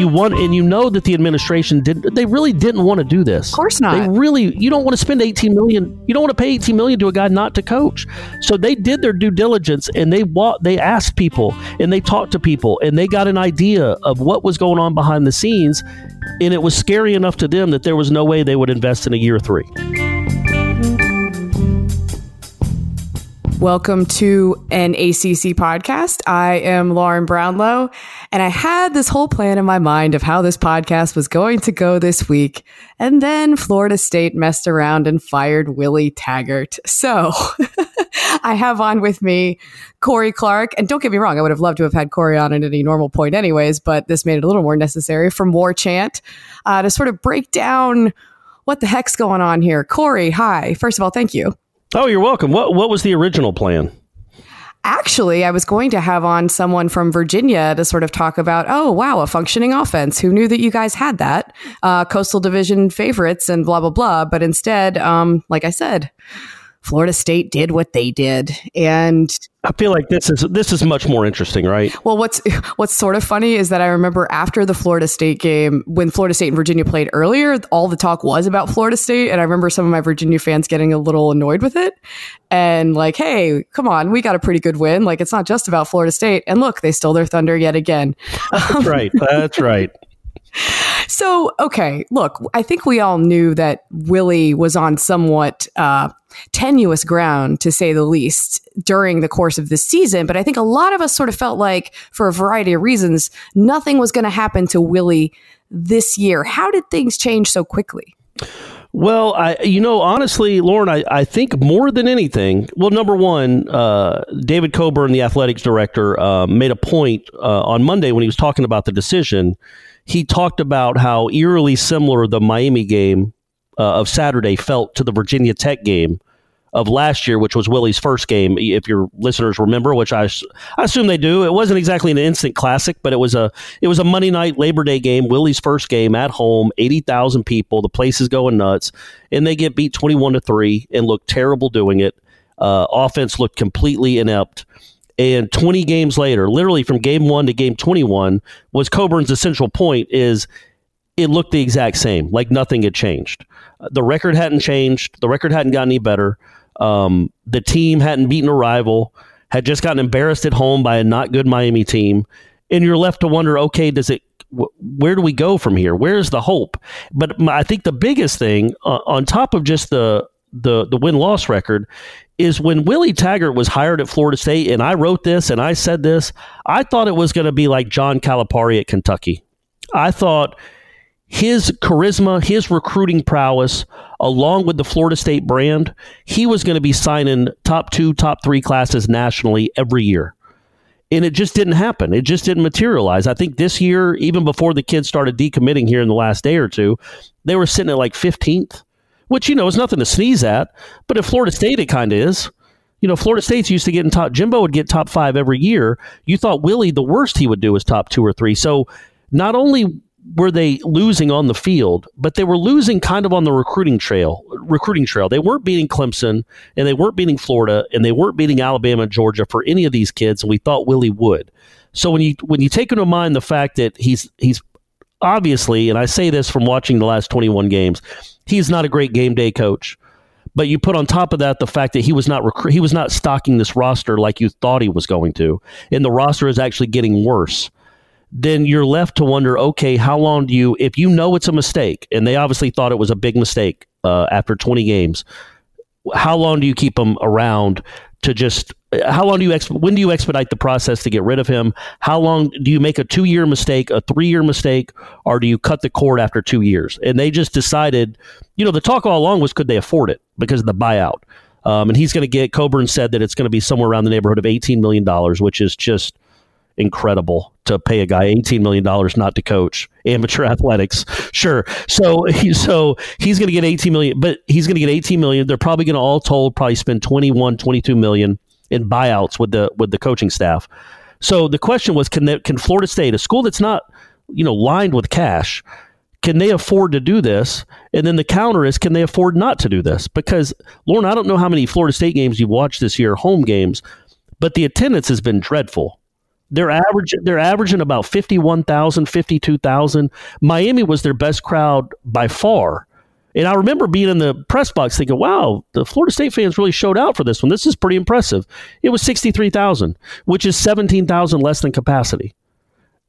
You want and you know that the administration did they really didn't want to do this. Of course not. They really you don't want to spend 18 million. You don't want to pay 18 million to a guy not to coach. So they did their due diligence and they wa- they asked people and they talked to people and they got an idea of what was going on behind the scenes and it was scary enough to them that there was no way they would invest in a year 3. Welcome to an ACC podcast. I am Lauren Brownlow, and I had this whole plan in my mind of how this podcast was going to go this week. And then Florida State messed around and fired Willie Taggart. So I have on with me Corey Clark. And don't get me wrong, I would have loved to have had Corey on at any normal point, anyways, but this made it a little more necessary from War Chant uh, to sort of break down what the heck's going on here. Corey, hi. First of all, thank you. Oh, you're welcome. What what was the original plan? Actually, I was going to have on someone from Virginia to sort of talk about, oh, wow, a functioning offense. Who knew that you guys had that? Uh, Coastal Division favorites and blah, blah, blah. But instead, um, like I said, Florida State did what they did. And I feel like this is this is much more interesting, right? well, what's what's sort of funny is that I remember after the Florida State game, when Florida State and Virginia played earlier, all the talk was about Florida State, and I remember some of my Virginia fans getting a little annoyed with it, and like, hey, come on, we got a pretty good win. Like, it's not just about Florida State. And look, they stole their thunder yet again. That's um, right. That's right. So, okay, look, I think we all knew that Willie was on somewhat uh, tenuous ground, to say the least, during the course of this season. But I think a lot of us sort of felt like, for a variety of reasons, nothing was going to happen to Willie this year. How did things change so quickly? Well, I, you know, honestly, Lauren, I, I think more than anything, well, number one, uh, David Coburn, the athletics director, uh, made a point uh, on Monday when he was talking about the decision. He talked about how eerily similar the Miami game uh, of Saturday felt to the Virginia Tech game of last year, which was Willie's first game. If your listeners remember, which I, I assume they do, it wasn't exactly an instant classic, but it was a it was a Monday night Labor Day game. Willie's first game at home, eighty thousand people. The place is going nuts, and they get beat twenty one to three and look terrible doing it. Uh, offense looked completely inept. And 20 games later, literally from game one to game 21, was Coburn's essential point is it looked the exact same, like nothing had changed. The record hadn't changed. The record hadn't gotten any better. Um, the team hadn't beaten a rival, had just gotten embarrassed at home by a not good Miami team. And you're left to wonder, okay, does it, wh- where do we go from here? Where's the hope? But I think the biggest thing uh, on top of just the, the, the win loss record is when Willie Taggart was hired at Florida State, and I wrote this and I said this, I thought it was going to be like John Calipari at Kentucky. I thought his charisma, his recruiting prowess, along with the Florida State brand, he was going to be signing top two, top three classes nationally every year. And it just didn't happen. It just didn't materialize. I think this year, even before the kids started decommitting here in the last day or two, they were sitting at like 15th, which, you know, is nothing to sneeze at. But at Florida State, it kind of is. You know, Florida State's used to getting top. Jimbo would get top five every year. You thought Willie, the worst he would do is top two or three. So not only were they losing on the field, but they were losing kind of on the recruiting trail. Recruiting trail. They weren't beating Clemson, and they weren't beating Florida, and they weren't beating Alabama Georgia for any of these kids. And we thought Willie would. So when you when you take into mind the fact that he's he's obviously, and I say this from watching the last twenty one games, he's not a great game day coach. But you put on top of that the fact that he was not recru- he was not stocking this roster like you thought he was going to, and the roster is actually getting worse. Then you're left to wonder, okay, how long do you, if you know it's a mistake, and they obviously thought it was a big mistake uh, after 20 games, how long do you keep them around to just how long do you when do you expedite the process to get rid of him how long do you make a two year mistake a three year mistake or do you cut the cord after two years and they just decided you know the talk all along was could they afford it because of the buyout um, and he's going to get coburn said that it's going to be somewhere around the neighborhood of $18 million which is just incredible to pay a guy $18 million not to coach amateur athletics. Sure. So, so he's going to get 18 million, but he's going to get 18 million. They're probably going to all told probably spend 21, 22 million in buyouts with the, with the coaching staff. So the question was, can they, can Florida State, a school that's not, you know, lined with cash, can they afford to do this? And then the counter is, can they afford not to do this? Because Lauren, I don't know how many Florida State games you've watched this year, home games, but the attendance has been dreadful. They're average. They're averaging about 51,000, 52,000. Miami was their best crowd by far. And I remember being in the press box thinking, wow, the Florida State fans really showed out for this one. This is pretty impressive. It was 63,000, which is 17,000 less than capacity.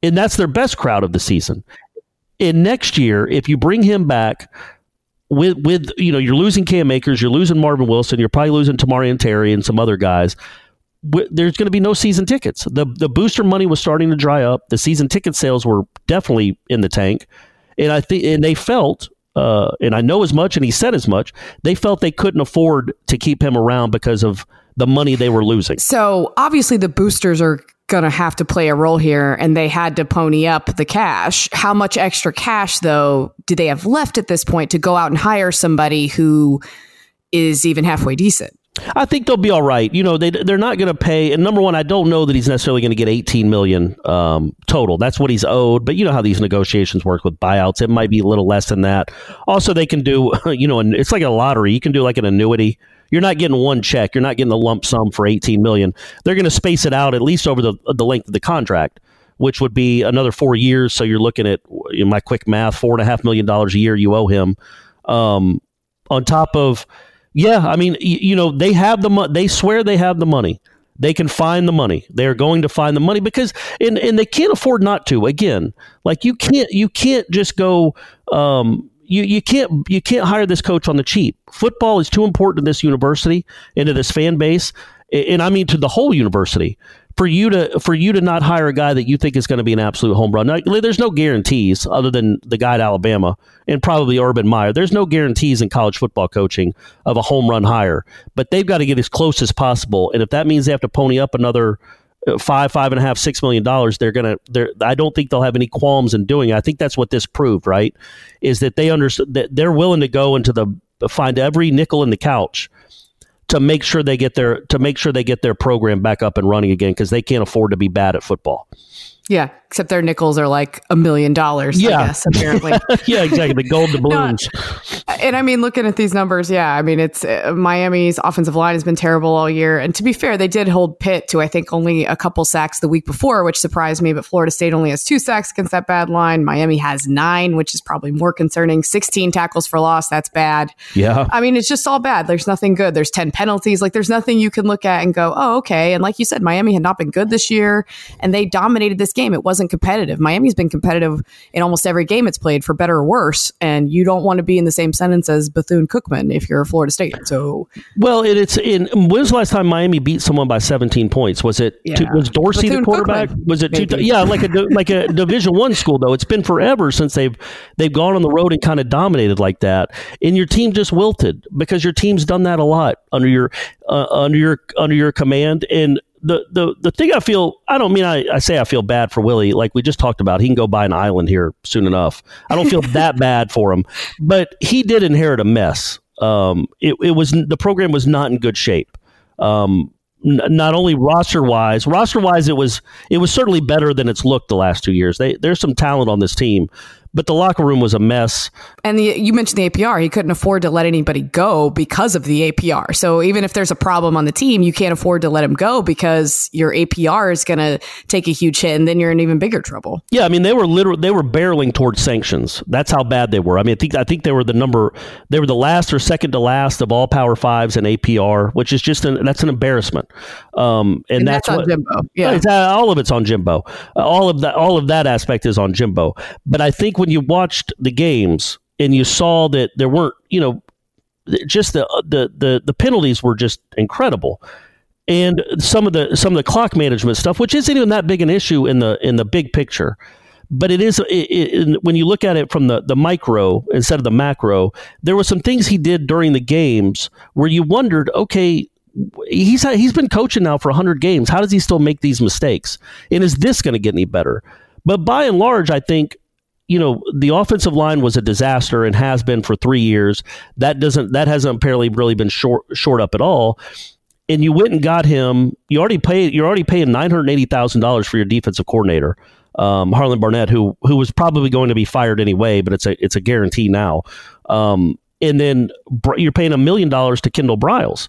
And that's their best crowd of the season. And next year, if you bring him back with, with you know, you're losing Cam Akers, you're losing Marvin Wilson, you're probably losing Tamorrion Terry and some other guys there's going to be no season tickets. The the booster money was starting to dry up. The season ticket sales were definitely in the tank, and I think and they felt. Uh, and I know as much, and he said as much. They felt they couldn't afford to keep him around because of the money they were losing. So obviously, the boosters are going to have to play a role here, and they had to pony up the cash. How much extra cash, though, do they have left at this point to go out and hire somebody who is even halfway decent? I think they'll be all right. You know, they they're not going to pay. And number one, I don't know that he's necessarily going to get 18 million um, total. That's what he's owed. But you know how these negotiations work with buyouts. It might be a little less than that. Also, they can do. You know, it's like a lottery. You can do like an annuity. You're not getting one check. You're not getting the lump sum for 18 million. They're going to space it out at least over the the length of the contract, which would be another four years. So you're looking at my quick math, four and a half million dollars a year you owe him. Um, on top of yeah, I mean, you, know, they have the money. They swear they have the money. They can find the money. They are going to find the money because, and, and they can't afford not to. Again, like you can't, you can't just go. Um, you, you can't you can't hire this coach on the cheap. Football is too important to this university and to this fan base, and I mean to the whole university for you to for you to not hire a guy that you think is going to be an absolute home run. Now, there's no guarantees other than the guy at Alabama and probably Urban Meyer. There's no guarantees in college football coaching of a home run hire, but they've got to get as close as possible. And if that means they have to pony up another uh, five, five and a half, six million dollars, they're gonna. They're. I don't think they'll have any qualms in doing. It. I think that's what this proved. Right, is that they understand that they're willing to go into the find every nickel in the couch to make sure they get their to make sure they get their program back up and running again because they can't afford to be bad at football. Yeah, except their nickels are like a million dollars. Yeah, I guess, apparently. yeah, exactly. The gold doubloons. no, and I mean, looking at these numbers, yeah, I mean, it's uh, Miami's offensive line has been terrible all year. And to be fair, they did hold Pitt to I think only a couple sacks the week before, which surprised me. But Florida State only has two sacks against that bad line. Miami has nine, which is probably more concerning. Sixteen tackles for loss. That's bad. Yeah. I mean, it's just all bad. There's nothing good. There's ten penalties. Like, there's nothing you can look at and go, oh, okay. And like you said, Miami had not been good this year, and they dominated this game. It wasn't competitive. Miami's been competitive in almost every game it's played, for better or worse. And you don't want to be in the same sentence as Bethune Cookman if you're a Florida State. So, well, it, it's in. When's the last time Miami beat someone by 17 points? Was it yeah. two, was Dorsey Bethune the quarterback? Cookman, was it two? Yeah, like a like a Division One school though. It's been forever since they've they've gone on the road and kind of dominated like that. And your team just wilted because your team's done that a lot under your uh, under your under your command and the the the thing I feel I don't mean I, I say I feel bad for Willie. Like we just talked about he can go buy an island here soon enough. I don't feel that bad for him but he did inherit a mess. Um it, it was the program was not in good shape. Um n- not only roster wise roster wise it was it was certainly better than it's looked the last two years. They there's some talent on this team but the locker room was a mess. And the, you mentioned the APR. He couldn't afford to let anybody go because of the APR. So even if there's a problem on the team, you can't afford to let him go because your APR is going to take a huge hit, and then you're in even bigger trouble. Yeah, I mean they were literally they were barreling towards sanctions. That's how bad they were. I mean, I think I think they were the number they were the last or second to last of all Power Fives in APR, which is just an, that's an embarrassment. Um, and, And that's, that's on what, Jimbo. Yeah. It's, uh, all of it's on Jimbo. Uh, all of that all of that aspect is on Jimbo. But I think when you watched the games and you saw that there weren't, you know, just the the the, the penalties were just incredible. And some of the some of the clock management stuff, which isn't even that big an issue in the in the big picture, but it is it, it, when you look at it from the the micro instead of the macro. There were some things he did during the games where you wondered, okay, he's he's been coaching now for 100 games. How does he still make these mistakes? And is this going to get any better? But by and large, I think you know the offensive line was a disaster and has been for three years. That doesn't that hasn't apparently really been short short up at all. And you went and got him. You already paid. You're already paying nine hundred eighty thousand dollars for your defensive coordinator, um, Harlan Barnett, who who was probably going to be fired anyway, but it's a it's a guarantee now. Um, and then you're paying a million dollars to Kendall Briles,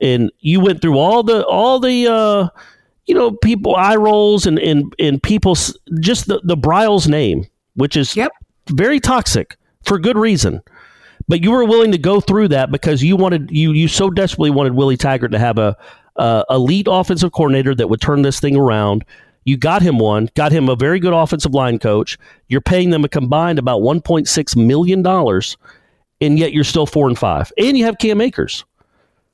and you went through all the all the uh, you know people eye rolls and and and people just the the Briles name, which is Yep. very toxic for good reason. But you were willing to go through that because you wanted you you so desperately wanted Willie Taggart to have a, a elite offensive coordinator that would turn this thing around. You got him one, got him a very good offensive line coach. You're paying them a combined about 1.6 million dollars, and yet you're still four and five, and you have Cam Akers.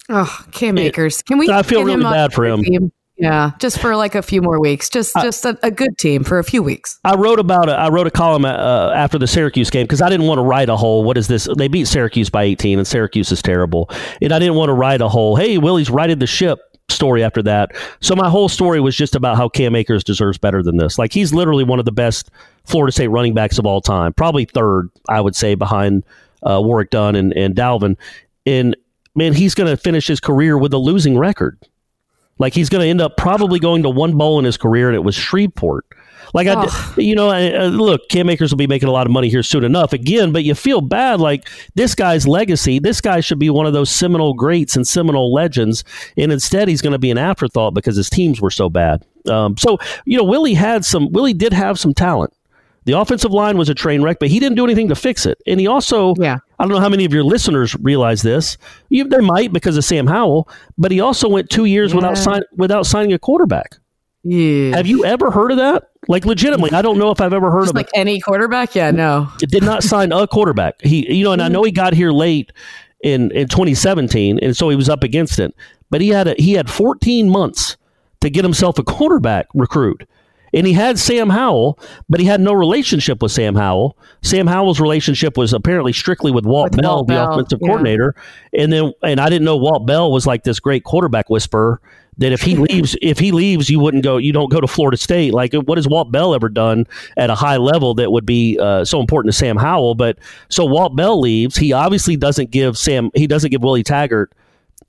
Oh, Cam Akers. Can we? I feel really bad for him. Yeah, just for like a few more weeks. Just just a, a good team for a few weeks. I wrote about it. I wrote a column uh, after the Syracuse game because I didn't want to write a whole. What is this? They beat Syracuse by 18, and Syracuse is terrible. And I didn't want to write a whole. Hey, Willie's righted the ship story after that. So my whole story was just about how Cam Akers deserves better than this. Like he's literally one of the best Florida State running backs of all time, probably third, I would say, behind uh, Warrick Dunn and, and Dalvin. And man, he's going to finish his career with a losing record. Like he's going to end up probably going to one bowl in his career, and it was Shreveport. Like I, you know, I, I, look, Cam Akers will be making a lot of money here soon enough. Again, but you feel bad. Like this guy's legacy, this guy should be one of those seminal greats and seminal legends, and instead he's going to be an afterthought because his teams were so bad. Um, so you know, Willie had some. Willie did have some talent. The offensive line was a train wreck, but he didn't do anything to fix it. And he also, Yeah. I don't know how many of your listeners realize this. You, they might because of Sam Howell, but he also went two years without sign, without signing a quarterback. Yeah. Have you ever heard of that? Like legitimately, I don't know if I've ever heard Just of like it. any quarterback? Yeah, no. It did not sign a quarterback. He, you know, and I know he got here late in in 2017, and so he was up against it. But he had a, he had 14 months to get himself a quarterback recruit. And he had Sam Howell, but he had no relationship with Sam Howell. Sam Howell's relationship was apparently strictly with Walt With Bell, Walt the Bell, offensive yeah. coordinator. And then, and I didn't know Walt Bell was like this great quarterback whisperer. That if he leaves, if he leaves, you wouldn't go. You don't go to Florida State. Like, what has Walt Bell ever done at a high level that would be uh, so important to Sam Howell? But so Walt Bell leaves. He obviously doesn't give Sam. He doesn't give Willie Taggart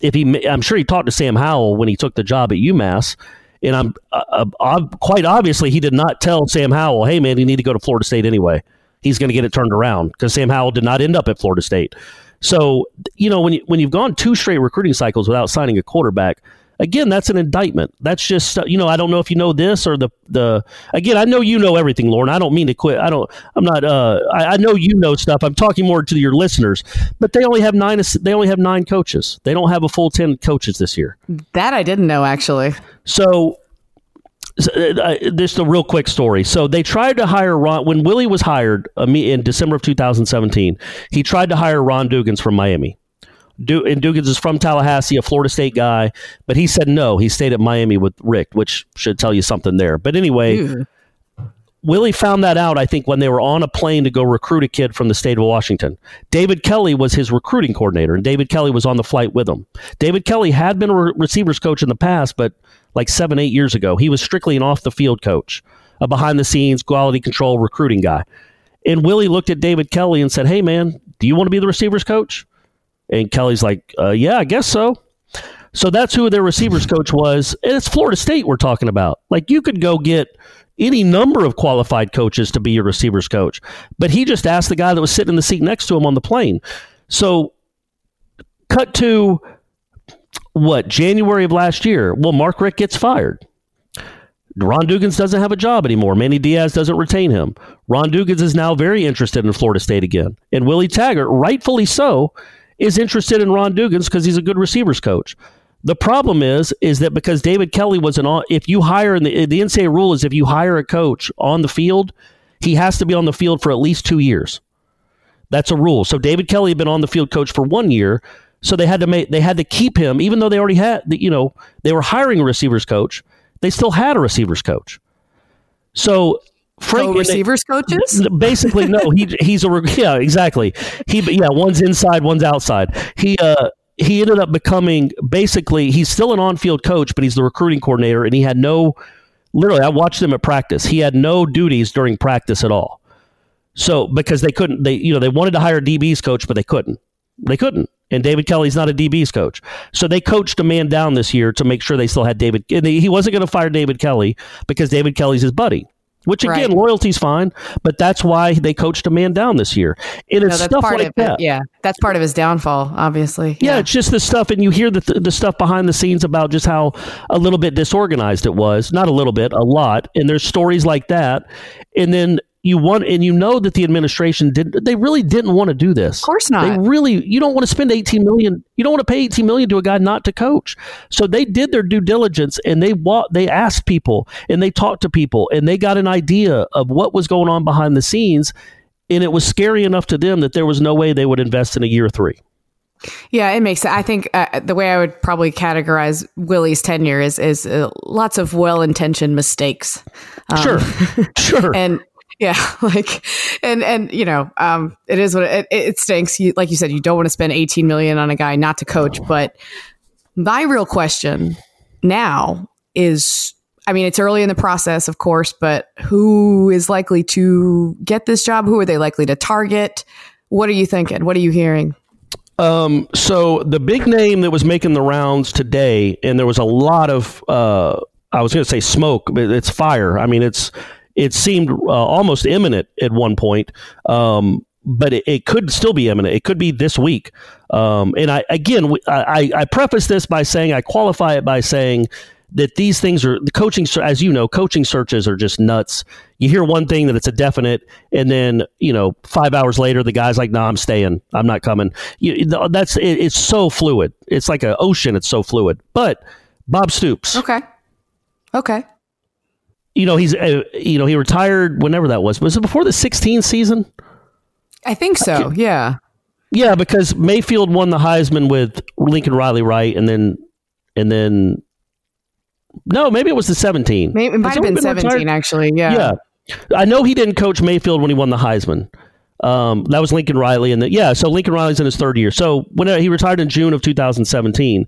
if he, I'm sure he talked to Sam Howell when he took the job at UMass, and I'm uh, uh, quite obviously he did not tell Sam Howell, "Hey man, you need to go to Florida State anyway." He's going to get it turned around because Sam Howell did not end up at Florida State. So you know when you when you've gone two straight recruiting cycles without signing a quarterback. Again, that's an indictment. That's just uh, you know I don't know if you know this or the the again I know you know everything, Lauren. I don't mean to quit. I don't. I'm not. Uh, I, I know you know stuff. I'm talking more to your listeners, but they only have nine. They only have nine coaches. They don't have a full ten coaches this year. That I didn't know actually. So, s- uh, this is a real quick story. So they tried to hire Ron when Willie was hired uh, me- in December of 2017. He tried to hire Ron Dugans from Miami. Du- and Dugans is from Tallahassee, a Florida State guy, but he said no. He stayed at Miami with Rick, which should tell you something there. But anyway. Willie found that out, I think, when they were on a plane to go recruit a kid from the state of Washington. David Kelly was his recruiting coordinator, and David Kelly was on the flight with him. David Kelly had been a re- receivers coach in the past, but like seven, eight years ago, he was strictly an off the field coach, a behind the scenes quality control recruiting guy. And Willie looked at David Kelly and said, Hey, man, do you want to be the receivers coach? And Kelly's like, uh, Yeah, I guess so. So that's who their receivers coach was. And it's Florida State we're talking about. Like you could go get, any number of qualified coaches to be your receivers coach. But he just asked the guy that was sitting in the seat next to him on the plane. So, cut to what January of last year. Well, Mark Richt gets fired. Ron Dugans doesn't have a job anymore. Manny Diaz doesn't retain him. Ron Dugans is now very interested in Florida State again. And Willie Taggart, rightfully so, is interested in Ron Dugans because he's a good receivers coach. The problem is, is that because David Kelly was an if you hire, in the, the NCAA rule is if you hire a coach on the field, he has to be on the field for at least two years. That's a rule. So David Kelly had been on the field coach for one year. So they had to make, they had to keep him, even though they already had, you know, they were hiring a receivers coach they still had a receivers coach. So Frank receivers they, coaches basically no he he's a yeah exactly he yeah one's inside one's outside he uh he ended up becoming basically he's still an on-field coach but he's the recruiting coordinator and he had no literally I watched him at practice he had no duties during practice at all so because they couldn't they you know they wanted to hire a DB's coach but they couldn't they couldn't. And David Kelly's not a DB's coach. So they coached a man down this year to make sure they still had David. he wasn't going to fire David Kelly because David Kelly's his buddy. Which again, right. loyalty's fine, but that's why they coached a man down this year. And it's no, stuff like that. Yeah, that's part of his downfall, obviously. Yeah, yeah it's just the stuff, and you hear the the stuff behind the scenes about just how a little bit disorganized it was. Not a little bit, a lot. And there's stories like that, and then you want and you know that the administration did they really didn't want to do this. Of course not. They really you don't want to spend 18 million you don't want to pay 18 million to a guy not to coach. So they did their due diligence and they they asked people and they talked to people and they got an idea of what was going on behind the scenes and it was scary enough to them that there was no way they would invest in a year 3. Yeah, it makes. I think uh, the way I would probably categorize Willie's tenure is is uh, lots of well intentioned mistakes. Um, sure, sure, and yeah, like, and and you know, um, it is what it, it stinks. You, like you said, you don't want to spend 18 million on a guy not to coach. But my real question now is, I mean, it's early in the process, of course, but who is likely to get this job? Who are they likely to target? What are you thinking? What are you hearing? Um, so the big name that was making the rounds today, and there was a lot of, uh, I was going to say smoke, but it's fire. I mean, it's it seemed uh, almost imminent at one point. Um, but it, it, could still be imminent. It could be this week. Um, and I again, I, I preface this by saying I qualify it by saying that these things are the coaching, as you know, coaching searches are just nuts. You hear one thing that it's a definite, and then you know five hours later the guy's like, "No, nah, I'm staying. I'm not coming." You, that's it, it's so fluid. It's like an ocean. It's so fluid. But Bob Stoops, okay, okay, you know he's uh, you know he retired whenever that was. Was it before the 16 season? I think so. Yeah. Yeah, because Mayfield won the Heisman with Lincoln Riley, right? And then and then no, maybe it was the 17. Maybe, it might have been, been 17 retired? actually. Yeah. Yeah. I know he didn't coach Mayfield when he won the Heisman. Um, that was Lincoln Riley, and yeah, so Lincoln Riley's in his third year. So when he retired in June of 2017,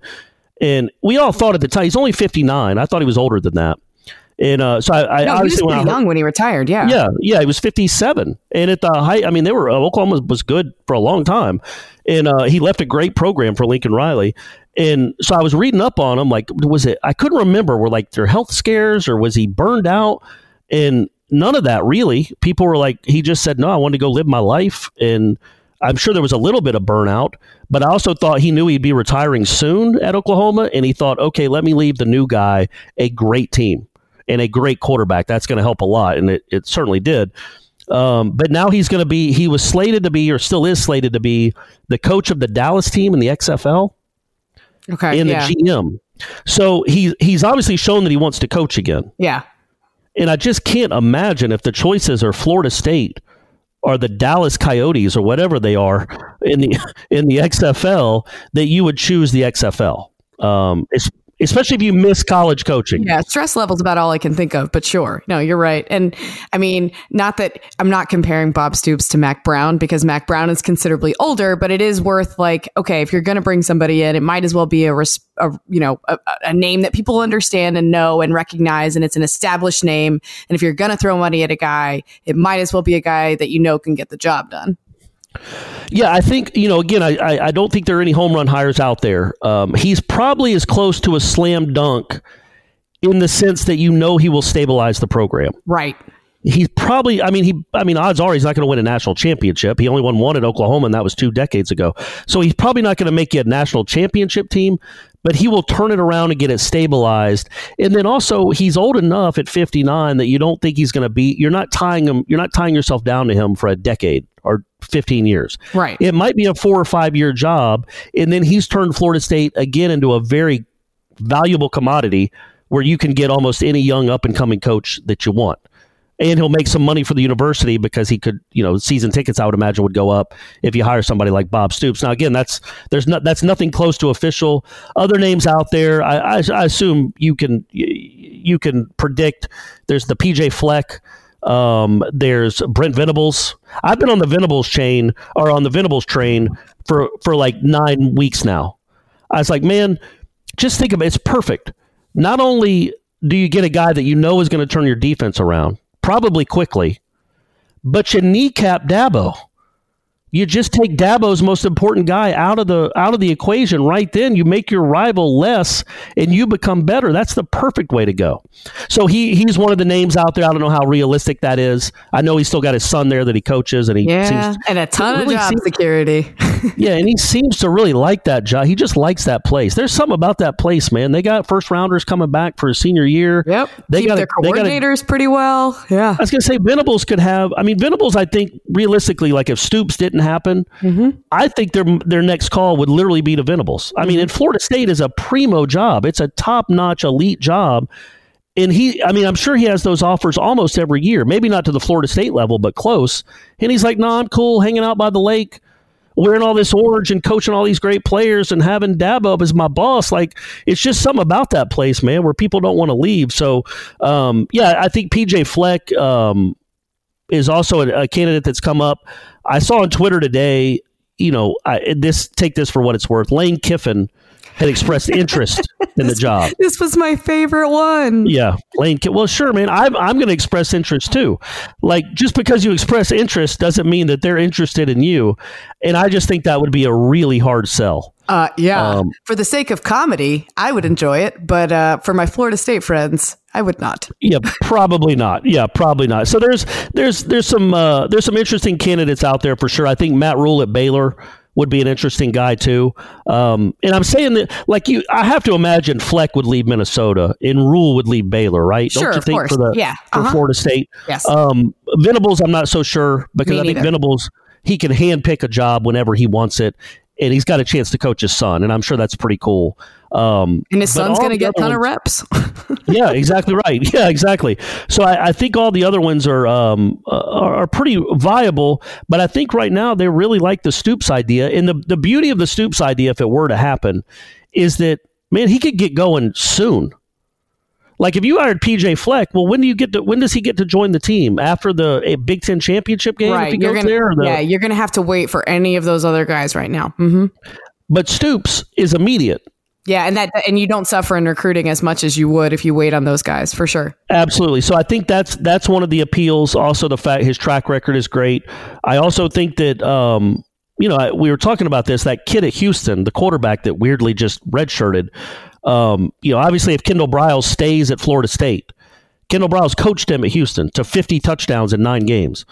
and we all thought at the time he's only 59. I thought he was older than that. And uh, so I, I no, obviously he was pretty young when he retired. Yeah, yeah, yeah. He was fifty seven, and at the height, I mean, they were uh, Oklahoma was good for a long time, and uh, he left a great program for Lincoln Riley. And so I was reading up on him. Like, was it? I couldn't remember. Were like their health scares, or was he burned out? And none of that really. People were like, he just said, "No, I want to go live my life." And I'm sure there was a little bit of burnout, but I also thought he knew he'd be retiring soon at Oklahoma, and he thought, okay, let me leave the new guy a great team and a great quarterback. That's going to help a lot, and it, it certainly did. Um, but now he's going to be, he was slated to be, or still is slated to be, the coach of the Dallas team in the XFL. Okay. And yeah. the GM. So he, he's obviously shown that he wants to coach again. Yeah. And I just can't imagine if the choices are Florida State or the Dallas Coyotes or whatever they are in the in the XFL that you would choose the XFL. Um, it's especially if you miss college coaching. Yeah, stress levels about all I can think of, but sure. No, you're right. And I mean, not that I'm not comparing Bob Stoops to Mack Brown because Mack Brown is considerably older, but it is worth like, okay, if you're going to bring somebody in, it might as well be a, a you know, a, a, name that people understand and know and recognize and it's an established name. And if you're going to throw money at a guy, it might as well be a guy that you know can get the job done. Yeah, I think you know. Again, I, I, I don't think there are any home run hires out there. Um, he's probably as close to a slam dunk in the sense that you know he will stabilize the program. Right. He's probably, I mean, he, I mean, odds are he's not going to win a national championship. He only won one at Oklahoma, and that was two decades ago. So he's probably not going to make you a national championship team, but he will turn it around and get it stabilized. And then also, he's old enough at 59 that you don't think he's going to be, you're not tying him, you're not tying yourself down to him for a decade or 15 years. Right. It might be a four or five year job. And then he's turned Florida State again into a very valuable commodity where you can get almost any young up and coming coach that you want. And he'll make some money for the university because he could, you know, season tickets I would imagine would go up if you hire somebody like Bob Stoops. Now again, that's there's not that's nothing close to official. Other names out there, I, I, I assume you can you can predict. There's the PJ Fleck. Um, there's Brent Venables. I've been on the Venables chain or on the Venables train for for like nine weeks now. I was like, man, just think of it. It's perfect. Not only do you get a guy that you know is going to turn your defense around, probably quickly, but you kneecap Dabo. You just take Dabo's most important guy out of the out of the equation right then. You make your rival less and you become better. That's the perfect way to go. So he he's one of the names out there. I don't know how realistic that is. I know he's still got his son there that he coaches and he Yeah. seems and a ton really of job seems- security. yeah, and he seems to really like that job. He just likes that place. There's something about that place, man. They got first rounders coming back for his senior year. yep. They Keep got their they got coordinators pretty well. Yeah. I was going to say Venables could have. I mean, Venables. I think realistically, like if Stoops didn't happen, I think their their next call would literally be to Venables. I mean, and Florida State is a primo job. It's a top notch elite job. And he, I mean, I'm sure he has those offers almost every year. Maybe not to the Florida State level, but close. And he's like, "No, nah, I'm cool, hanging out by the lake, wearing all this orange and coaching all these great players and having Dabo as my boss. Like, it's just something about that place, man, where people don't want to leave. So, um, yeah, I think PJ Fleck um, is also a, a candidate that's come up. I saw on Twitter today, you know, I, this take this for what it's worth. Lane Kiffin had expressed interest in the job. This was my favorite one. Yeah, Lane. Well, sure, man. I'm I'm going to express interest too. Like just because you express interest doesn't mean that they're interested in you. And I just think that would be a really hard sell. Uh, yeah. Um, for the sake of comedy, I would enjoy it, but uh, for my Florida State friends, I would not. Yeah, probably not. Yeah, probably not. So there's there's there's some uh, there's some interesting candidates out there for sure. I think Matt Rhule at Baylor would be an interesting guy too. Um, and I'm saying that like you, I have to imagine Fleck would leave Minnesota and Rhule would leave Baylor, right? Sure, Don't you of think course. for the Yeah, for uh-huh. Florida State? Yes. Um, Venables, I'm not so sure because Me I think neither. Venables he can handpick a job whenever he wants it. And he's got a chance to coach his son, and I'm sure that's pretty cool. Um, and his son's going to get a ton of reps. yeah, exactly right. Yeah, exactly. So I, I think all the other ones are um, uh, are are pretty viable, but I think right now they really like the Stoops idea. And the the beauty of the Stoops idea, if it were to happen, is that man, he could get going soon. Like if you hired PJ Fleck, well, when do you get to? When does he get to join the team after the a Big Ten championship game? If right. he You're goes gonna, there, or the, yeah, you're going to have to wait for any of those other guys right now. hmm But Stoops is immediate. Yeah, and that and you don't suffer in recruiting as much as you would if you wait on those guys for sure. Absolutely. So I think that's that's one of the appeals. Also, the fact his track record is great. I also think that um, you know I, we were talking about this. That kid at Houston, the quarterback that weirdly just redshirted. Um, you know, obviously, if Kendall Briles stays at Florida State, Kendall Briles coached him at Houston to 50 touchdowns in nine games.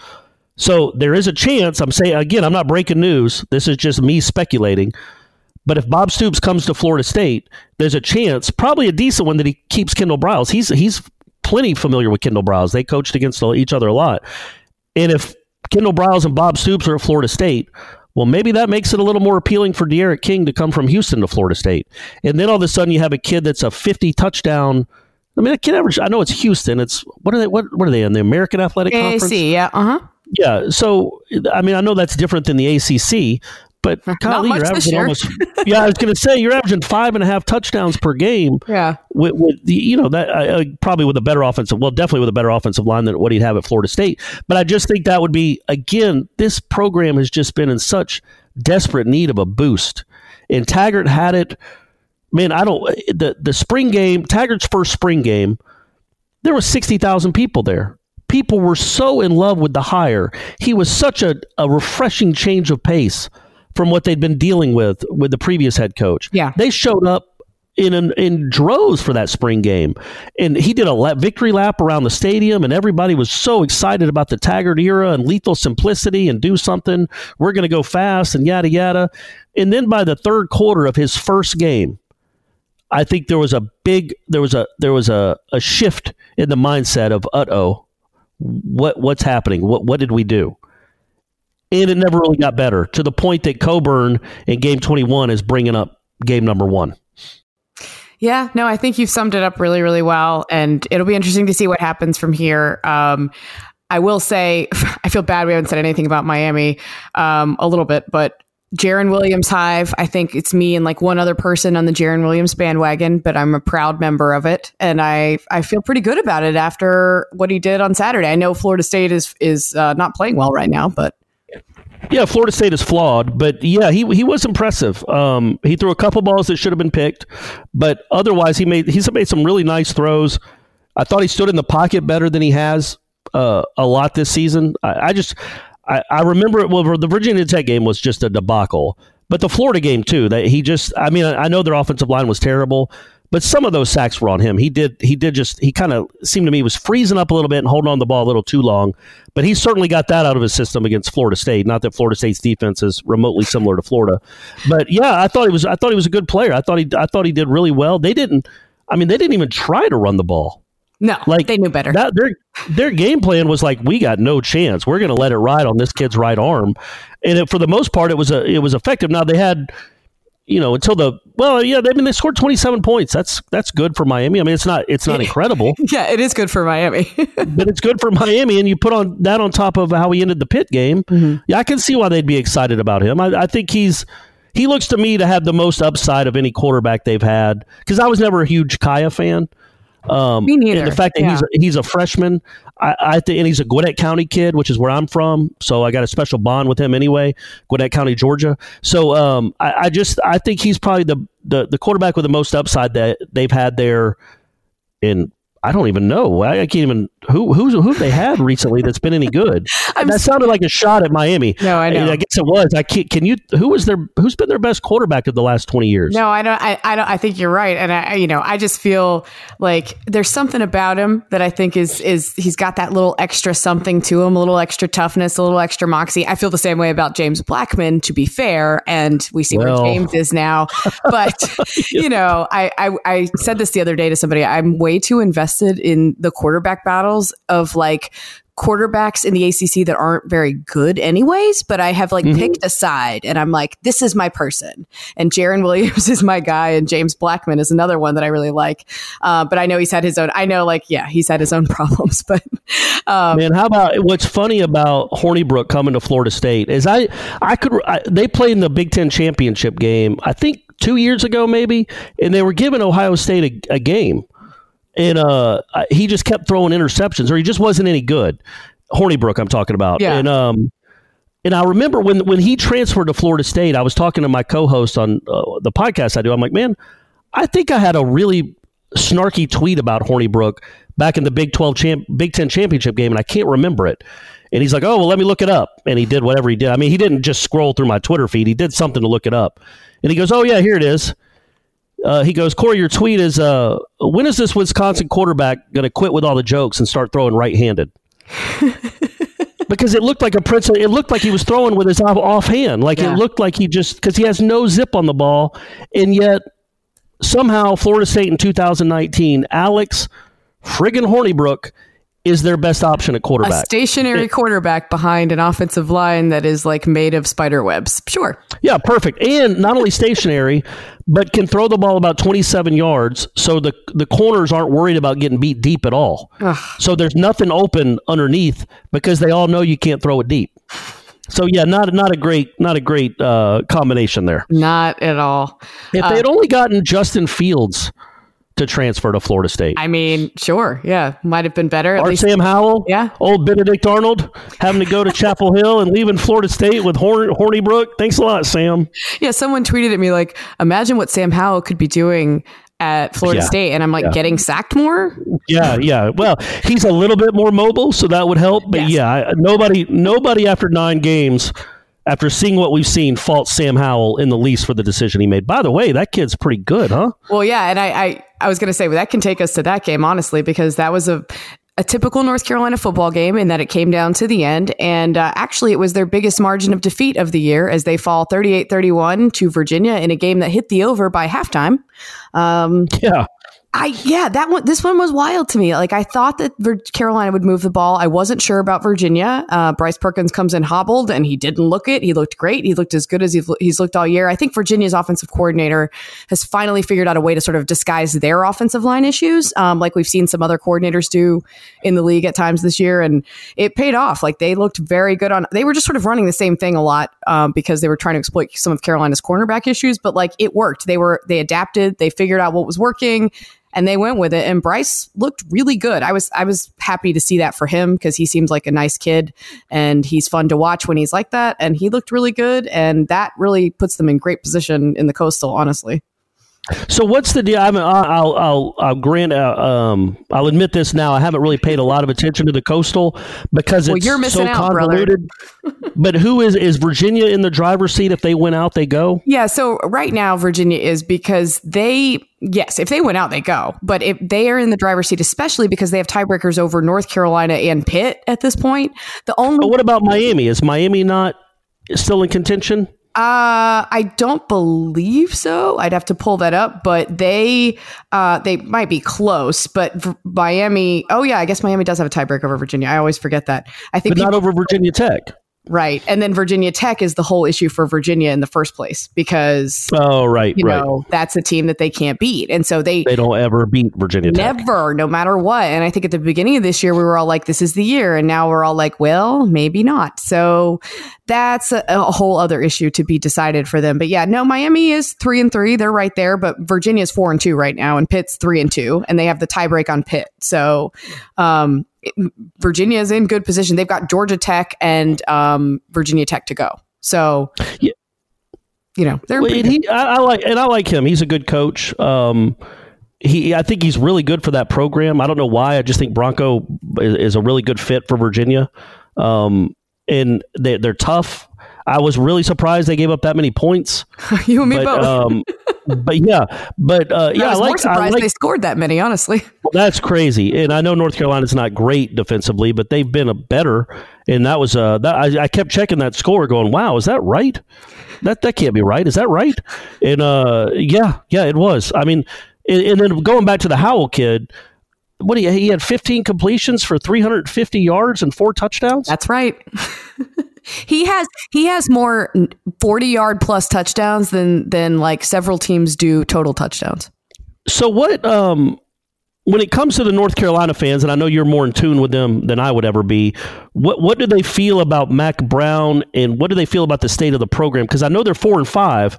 So there is a chance. I'm saying again, I'm not breaking news. This is just me speculating. But if Bob Stoops comes to Florida State, there's a chance, probably a decent one, that he keeps Kendall Briles. He's he's plenty familiar with Kendall Briles. They coached against each other a lot. And if Kendall Briles and Bob Stoops are at Florida State, well, maybe that makes it a little more appealing for D'Eriq King to come from Houston to Florida State. And then all of a sudden you have a kid that's a 50 touchdown. I mean, a kid average. I know it's Houston. It's what are they? What what are they in the American Athletic Conference? AAC, yeah, uh huh. Yeah. So, I mean, I know that's different than the ACC, but much you're averaging almost. yeah, I was going to say you're averaging five and a half touchdowns per game. Yeah. With, with the, you know that uh, uh, probably with a better offensive, well, definitely with a better offensive line than what he'd have at Florida State. But I just think that would be again, this program has just been in such desperate need of a boost, and Taggart had it. Man, I don't the the spring game, Taggart's first spring game there was 60,000 people there. People were so in love with the hire. He was such a, a refreshing change of pace from what they'd been dealing with with the previous head coach. Yeah. They showed up in an, in droves for that spring game, and he did a lap, victory lap around the stadium, and everybody was so excited about the Taggart era and lethal simplicity and do something. We're going to go fast and yada yada. And then by the third quarter of his first game, I think there was a big there was a there was a, a shift in the mindset of uh oh, what what's happening? What what did we do? And it never really got better to the point that Coburn in game 21 is bringing up game number one. Yeah, no, I think you've summed it up really, really well. And it'll be interesting to see what happens from here. Um, I will say, I feel bad we haven't said anything about Miami um, a little bit, but Jarren Williams Hive, I think it's me and like one other person on the Jarren Williams bandwagon, but I'm a proud member of it. And I, I feel pretty good about it after what he did on Saturday. I know Florida State is, is uh, not playing well right now, but yeah, Florida State is flawed, but yeah, he he was impressive. Um, he threw a couple balls that should have been picked, but otherwise he made he's made some really nice throws. I thought he stood in the pocket better than he has uh, a lot this season. I, I just I, I, remember it. Well, the Virginia Tech game was just a debacle, but the Florida game too. That he just I mean I know their offensive line was terrible, but some of those sacks were on him. He did he did just he kind of seemed to me was freezing up a little bit and holding on the ball a little too long. But he certainly got that out of his system against Florida State. Not that Florida State's defense is remotely similar to Florida, but yeah, I thought he was I thought he was a good player. I thought he I thought he did really well. They didn't. I mean, they didn't even try to run the ball. No, like they knew better. That, their their game plan was like, we got no chance. We're going to let it ride on this kid's right arm, and it, for the most part, it was a it was effective. Now they had you know, until the well, yeah, I mean they scored 27 points. That's that's good for Miami. I mean, it's not it's not incredible. yeah, it is good for Miami. but it's good for Miami and you put on that on top of how he ended the Pitt game. Mm-hmm. Yeah, I can see why they'd be excited about him. I, I think he's he looks to me to have the most upside of any quarterback they've had because I was never a huge Kaaya fan. Um, Me neither. And the fact that yeah. he's a, he's a freshman, I, I think, and he's a Gwinnett County kid, which is where I'm from. So I got a special bond with him anyway, Gwinnett County, Georgia. So um, I, I, just I think he's probably the, the the quarterback with the most upside that they've had there in I don't even know. I, I, can't even who who's who they had recently that's been any good. that sounded like a shot at Miami. No, I know. I guess it was. I can, can you who was their who's been their best quarterback of the last twenty years? No, I don't. I, I don't. I think you're right, and I you know I just feel like there's something about him that I think is is he's got that little extra something to him, a little extra toughness, a little extra moxie. I feel the same way about James Blackman. To be fair, and we see well. where James is now, but you know I, I I said this the other day to somebody. I'm way too invested invested in the quarterback battles of like quarterbacks in the ACC that aren't very good anyways, but I have like mm-hmm. picked a side and I'm like, this is my person. And Jarren Williams is my guy and James Blackman is another one that I really like. Uh, but I know he's had his own, I know like, yeah, he's had his own problems, but. Um, Man, how about what's funny about Hornibrook coming to Florida State is I, I could, I, they played in the Big Ten championship game, I think two years ago maybe, and they were giving Ohio State a, a game and uh, he just kept throwing interceptions, or he just wasn't any good. Hornibrook, I'm talking about. Yeah. And um, and I remember when when he transferred to Florida State, I was talking to my co-host on uh, the podcast I do. I'm like, man, I think I had a really snarky tweet about Hornibrook back in the Big 12 champ, Big 10 championship game, and I can't remember it. And he's like, oh, well, let me look it up. And he did whatever he did. I mean, he didn't just scroll through my Twitter feed. He did something to look it up. And he goes, oh, yeah, here it is. Uh, he goes, Corey, your tweet is, uh, when is this Wisconsin quarterback going to quit with all the jokes and start throwing right-handed? because it looked like a prince. It looked like he was throwing with his off, offhand. Like yeah. it looked like he just because he has no zip on the ball, and yet somehow Florida State in 2019, Alex friggin' Hornibrook is their best option at quarterback. A stationary it, quarterback behind an offensive line that is like made of spider webs. Sure. Yeah, perfect. And not only stationary, but can throw the ball about 27 yards so the the corners aren't worried about getting beat deep at all. Ugh. So there's nothing open underneath because they all know you can't throw it deep. So yeah, not not a great not a great uh, combination there. Not at all. If uh, they had only gotten Justin Fields to transfer to Florida State. I mean, sure, yeah, might have been better. Or Sam Howell, yeah, old Benedict Arnold having to go to Chapel Hill and leaving Florida State with Horn- Hornibrook. Thanks a lot, Sam. Yeah, someone tweeted at me like, "Imagine what Sam Howell could be doing." At Florida yeah. State, and I'm like, yeah. getting sacked more. Yeah, yeah. Well, he's a little bit more mobile, so that would help. But yes. yeah, nobody, nobody after nine games after seeing what we've seen, fault Sam Howell in the least for the decision he made. By the way, that kid's pretty good, huh? Well, yeah, and I, I, I was going to say, well, that can take us to that game, honestly, because that was a a typical North Carolina football game in that it came down to the end. And uh, actually, it was their biggest margin of defeat of the year as they fall 38 31 to Virginia in a game that hit the over by halftime. Um, Yeah. I yeah, that one. This one was wild to me. Like I thought that Vir- Carolina would move the ball. I wasn't sure about Virginia. Uh, Bryce Perkins comes in hobbled, and he didn't look it. He looked great. He looked as good as he's, looked all year. I think Virginia's offensive coordinator has finally figured out a way to sort of disguise their offensive line issues, um, like we've seen some other coordinators do in the league at times this year, and it paid off. Like they looked very good on. They were just sort of running the same thing a lot um, because they were trying to exploit some of Carolina's cornerback issues, but like it worked. They were they adapted. They figured out what was working and they went with it and Bryce looked really good. I was I was happy to see that for him because he seems like a nice kid and he's fun to watch when he's like that and he looked really good and that really puts them in great position in the coastal honestly. So what's the deal? I mean, I'll, I'll, I'll grant, uh, um, I'll admit this now. I haven't really paid a lot of attention to the coastal because Well, it's you're missing so out, convoluted. but who is is Virginia in the driver's seat? If they went out, they go. Yeah, so right now Virginia is because they yes, if they went out they go. But if they are in the driver's seat especially because they have tiebreakers over North Carolina and Pitt at this point. The only But what about Miami? Is Miami not still in contention? Uh, I don't believe so. I'd have to pull that up, but they uh they might be close. But v- Miami, oh yeah, I guess Miami does have a tiebreaker over Virginia. I always forget that. I think But not over Virginia Tech. Right, and then Virginia Tech is the whole issue for Virginia in the first place because Oh, right, you right. know that's a team that they can't beat, and so they They don't ever beat Virginia Tech. Never, no matter what. And I think at the beginning of this year, we were all like, this is the year. And now we're all like, well, maybe not. So that's a, a whole other issue to be decided for them. But yeah, no, Miami is three and three. They're right there. But Virginia's four and two right now. And Pitt's three and two. And they have the tiebreak on Pitt. So um, Virginia is in good position. They've got Georgia Tech and um, Virginia Tech to go. So, Yeah. you know, they're Well, he, I, I like, and I like him. He's a good coach. Um, he, I think he's really good for that program. I don't know why. I just think Bronco is, is a really good fit for Virginia. Um, and they, they're tough. I was really surprised they gave up that many points. you and me But, both. but yeah, but uh, yeah, I was I more like, I surprised like they scored that many, honestly. that's crazy. And I know North Carolina's not great defensively, but they've been a better. And that was uh, that I, I kept checking that score, going, "Wow, is that right? That that can't be right. Is that right?" And uh, yeah, yeah, it was. I mean, and, and then going back to the Howell kid, what he he had 15 completions for 350 yards and four touchdowns. That's right. he has he has more 40 yard plus touchdowns than than like several teams do total touchdowns. So what um when it comes to the North Carolina fans, and I know you're more in tune with them than I would ever be, what what do they feel about Mack Brown and what do they feel about the state of the program? Because I know they're four and five,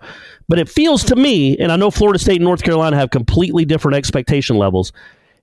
but it feels to me, and I know Florida State and North Carolina have completely different expectation levels.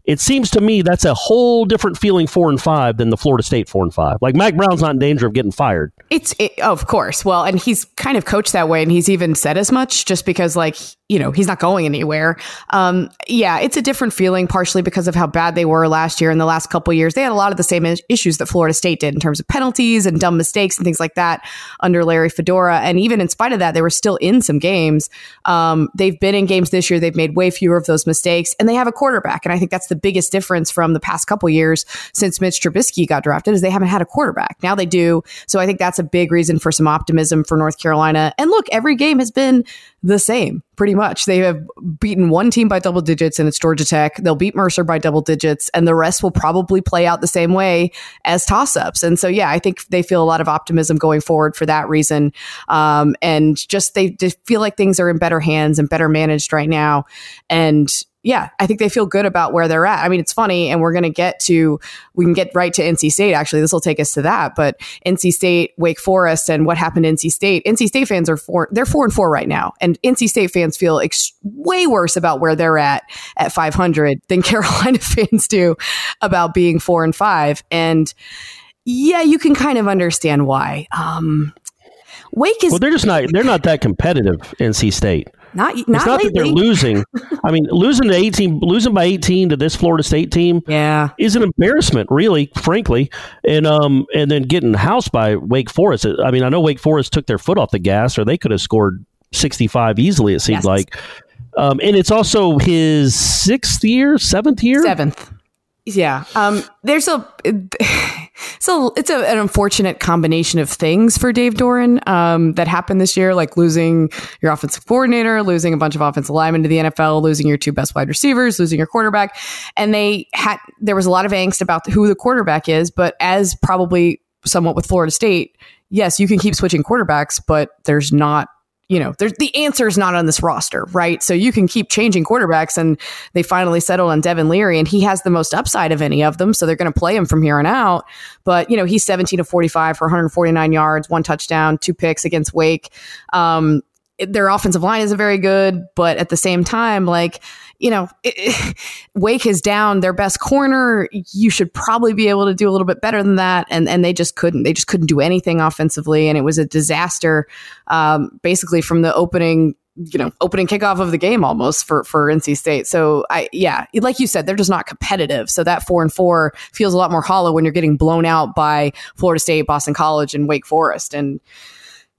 It seems to me that's a whole different feeling four and five than the Florida State four and five. Like Mack Brown's not in danger of getting fired. It's it, of course. Well, and he's kind of coached that way and he's even said as much just because like, you know, he's not going anywhere. Um yeah, it's a different feeling partially because of how bad they were last year and the last couple years. They had a lot of the same issues that Florida State did in terms of penalties and dumb mistakes and things like that under Larry Fedora and even in spite of that they were still in some games. Um they've been in games this year they've made way fewer of those mistakes and they have a quarterback and I think that's the biggest difference from the past couple years since Mitch Trubisky got drafted is they haven't had a quarterback. Now they do. So I think that's a big reason for some optimism for North Carolina. And look, every game has been the same pretty much. They have beaten one team by double digits and it's Georgia Tech. They'll beat Mercer by double digits and the rest will probably play out the same way as toss ups. And so, yeah, I think they feel a lot of optimism going forward for that reason. Um, and just they just feel like things are in better hands and better managed right now. And yeah, I think they feel good about where they're at. I mean, it's funny, and we're going to get to, we can get right to NC State. Actually, this will take us to that. But NC State, Wake Forest, and what happened to NC State. NC State fans are four, they're four and four right now. And NC State fans feel ex- way worse about where they're at at 500 than Carolina fans do about being four and five. And yeah, you can kind of understand why. Um, Wake is Well, they're just not they're not that competitive. NC State. Not not it's not lately. that they're losing. I mean, losing to eighteen, losing by eighteen to this Florida State team yeah. is an embarrassment, really, frankly. And um, and then getting housed by Wake Forest. I mean, I know Wake Forest took their foot off the gas, or they could have scored sixty five easily. It seemed Yes. like. Um, and it's also his sixth year, seventh year. Seventh. Yeah. Um, there's a so it's a, an unfortunate combination of things for Dave Doeren um, that happened this year, like losing your offensive coordinator, losing a bunch of offensive linemen to the NFL, losing your two best wide receivers, losing your quarterback, and they had there was a lot of angst about who the quarterback is, but as probably somewhat with Florida State, yes, you can keep switching quarterbacks, but there's not you know, there's the answer is not on this roster, right? So you can keep changing quarterbacks, and they finally settled on Devin Leary, and he has the most upside of any of them, so they're going to play him from here on out. But you know, he's 17 to 45 for 149 yards, one touchdown, two picks against Wake. Um, their offensive line isn't very good, but at the same time, like you know, it, it- Wake is down their best corner. You should probably be able to do a little bit better than that, and and they just couldn't. They just couldn't do anything offensively, and it was a disaster. Um, basically, from the opening, you know, opening kickoff of the game almost for for NC State. So I, yeah, like you said, they're just not competitive. So that four and four feels a lot more hollow when you're getting blown out by Florida State, Boston College, and Wake Forest, and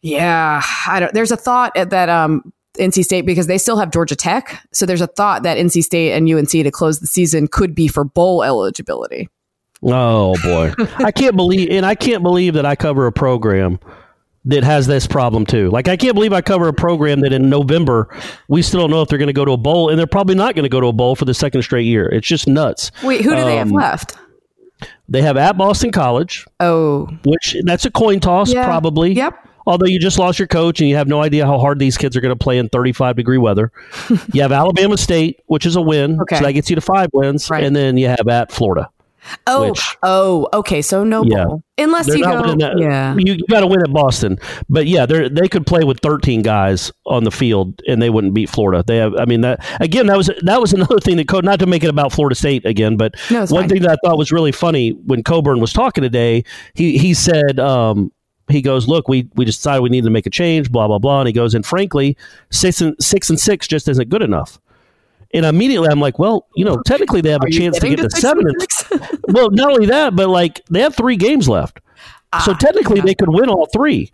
yeah, I don't. There's a thought that um, NC State because they still have Georgia Tech. So there's a thought that NC State and UNC to close the season could be for bowl eligibility. Oh boy, I can't believe, and I can't believe that I cover a program that has this problem too. Like I can't believe I cover a program that in November we still don't know if they're going to go to a bowl, and they're probably not going to go to a bowl for the second straight year. It's just nuts. Wait, who do they have Um, left? They have at Boston College, Oh, which that's a coin toss Yeah. probably. Yep. Although you just lost your coach and you have no idea how hard these kids are going to play in 35 degree weather. you have Alabama State, which is a win. Okay. So that gets you to five wins. Right. And then you have at Florida. oh, Which- oh. Okay, so no Yeah. bowl unless They're you go. that. Yeah. You, you got to win at Boston. But yeah, they they could play with 13 guys on the field and they wouldn't beat Florida. They have, I mean, that again, that was that was another thing that, not to make it about Florida State again, but No, one fine. thing that I thought was really funny when Coburn was talking today, he, he said, um, he goes, look, we, we decided we needed to make a change, blah, blah, blah. And he goes, and frankly, six and six and six just isn't good enough. And immediately I'm like, well, you know, technically they have a Are you chance to get to six seven and well, not only that, but like they have three games left. so Ah, technically they could win all three.